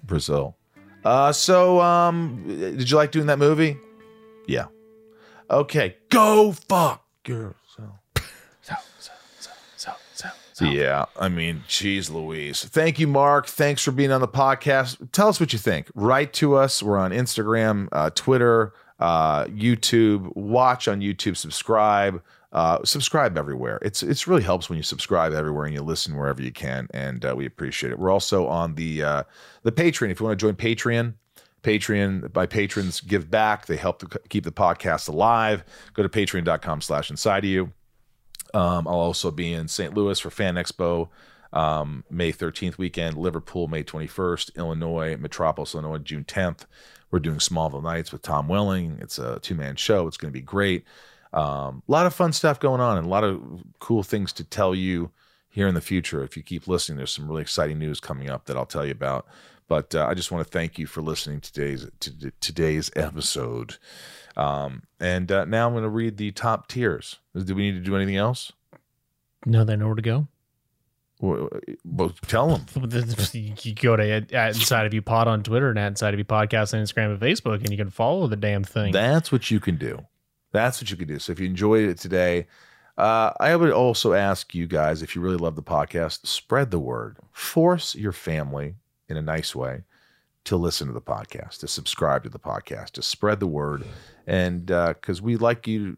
Brazil. Uh, so um, did you like doing that movie? Yeah. Okay. Go fuck yourself. Yeah, I mean, geez, Louise. Thank you, Mark. Thanks for being on the podcast. Tell us what you think. Write to us. We're on Instagram, uh, Twitter, uh, YouTube. Watch on YouTube. Subscribe. Uh, subscribe everywhere. It's it's really helps when you subscribe everywhere and you listen wherever you can, and uh, we appreciate it. We're also on the uh, the Patreon. If you want to join Patreon, Patreon, my patrons give back. They help to keep the podcast alive. Go to patreon.com slash inside of you. Um, I'll also be in St. Louis for Fan Expo um, May 13th weekend, Liverpool May 21st, Illinois, Metropolis, Illinois, June 10th. We're doing Smallville Nights with Tom Welling. It's a two man show. It's going to be great. Um, a lot of fun stuff going on and a lot of cool things to tell you here in the future. If you keep listening, there's some really exciting news coming up that I'll tell you about. But uh, I just want to thank you for listening today's to today's episode. Um, and uh, now I'm going to read the top tiers. Do we need to do anything else? No, they know where to go. Well, well, tell *laughs* them. *laughs* You go to at, at Inside of You Pod on Twitter and at Inside of You Podcast on Instagram and Facebook, and you can follow the damn thing. That's what you can do. That's what you can do. So if you enjoyed it today, uh, I would also ask you guys if you really love the podcast, spread the word. Force your family in a nice way to listen to the podcast, to subscribe to the podcast, to spread the word, and because we like you,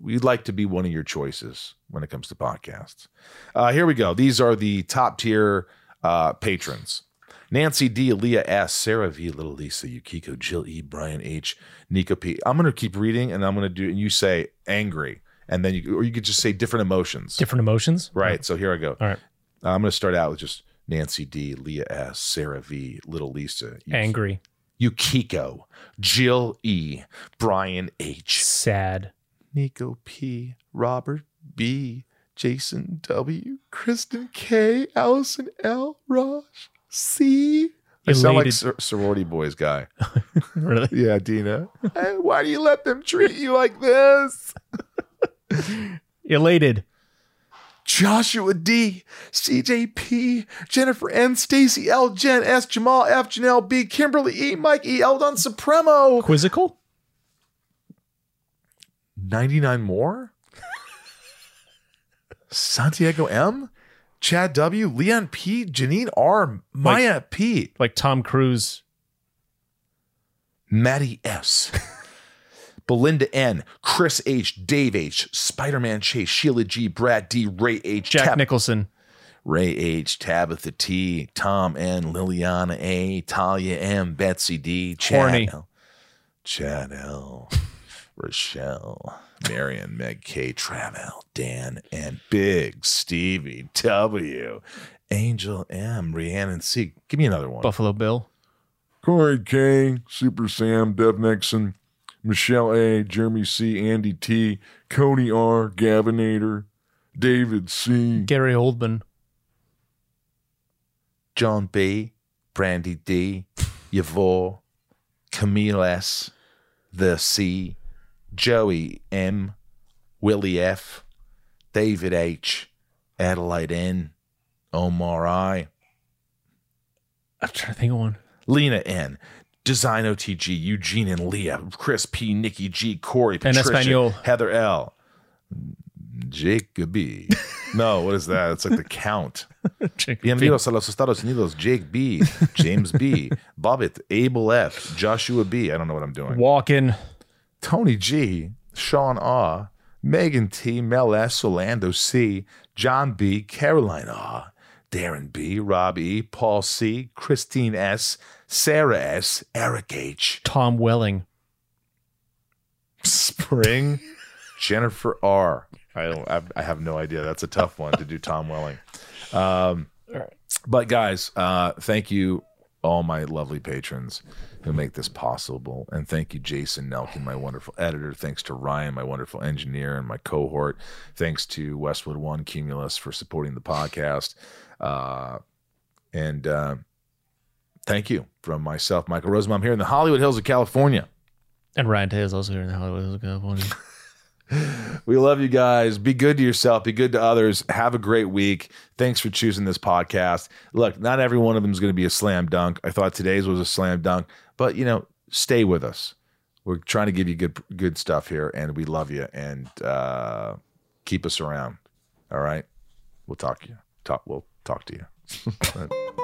we'd like to be one of your choices when it comes to podcasts. Uh, here we go. These are the top tier uh, patrons. Nancy D, Leah S, Sarah V, Little Lisa, Yukiko, Jill E, Brian H, Nico P. I'm gonna keep reading, and I'm gonna do. And you say angry, and then you, or you could just say different emotions. Different emotions. Right. So here I go. All right. I'm gonna start out with just Nancy D, Leah S, Sarah V, Little Lisa, Angry, Yukiko, Jill E, Brian H, sad, Nico P, Robert B, Jason W, Kristen K, Allison L, Raj C. I sound like Elated. sor- sorority boys guy. *laughs* really. *laughs* Yeah, Dina. Hey, why do you let them treat you like this? Elated, Joshua D, CJP, Jennifer N, Stacy L, Jen S, Jamal F, Janelle B, Kimberly E, Mike E, Eldon Supremo. quizzical, 99 more? Santiago M, Chad W, Leon P, Janine R, Maya P, like Tom Cruise. Maddie S, Belinda N, Chris H, Dave H, Spider Man Chase, Sheila G, Brad D, Ray H, Jack Tab- Nicholson, Ray H, Tabitha T, Tom N, Liliana A, Talia M, Betsy D, Chad Horny. L, Chad L, *laughs* Rochelle, Marion, Meg K, Travel, Dan, and Big Stevie W, Angel M, Rhiannon C. Give me another one. Buffalo Bill, Corey K, Super Sam, Dev Nixon, Michelle A, Jeremy C, Andy T, Cody R, Gavinator, David C. Gary Oldman, John B, Brandy D, Yavor, Camille S, the C, Joey M, Willie F, David H, Adelaide N, Omar I, I'm trying to think of one. Lena N, Design OTG, Eugene and Leah, Chris P, Nikki G, Corey, Patricia, español. Heather L, Jacoby. *laughs* no, what is that? It's like the count. *laughs* Bienvenidos a los Estados Unidos. Jake B, James B, *laughs* Bobbitt, Abel F, Joshua B. I don't know what I'm doing. Walking. Tony G, Sean R, Megan T, Mel S, Orlando C, John B, Caroline R, Darren B, Rob E, Paul C, Christine S, Sarah S, Eric H, Tom Welling. Spring, *laughs* Jennifer R. I don't. I, I have no idea. That's a tough one to do. Tom Welling. Um, all right. but guys, uh, thank you, all my lovely patrons who make this possible, and thank you, Jason Nelkin, my wonderful editor. Thanks to Ryan, my wonderful engineer, and my cohort. Thanks to Westwood One Cumulus for supporting the podcast. Uh, and uh, thank you from myself, Michael Rosenbaum, here in the Hollywood Hills of California. And Ryan Tay is also here in the Hollywood, Hills, of California. *laughs* We love you guys. Be good to yourself. Be good to others. Have a great week. Thanks for choosing this podcast. Look, not every one of them is going to be a slam dunk. I thought today's was a slam dunk, but you know, stay with us. We're trying to give you good good stuff here, and we love you. And uh, keep us around. All right, we'll talk to you. Talk. We'll talk to you. *laughs*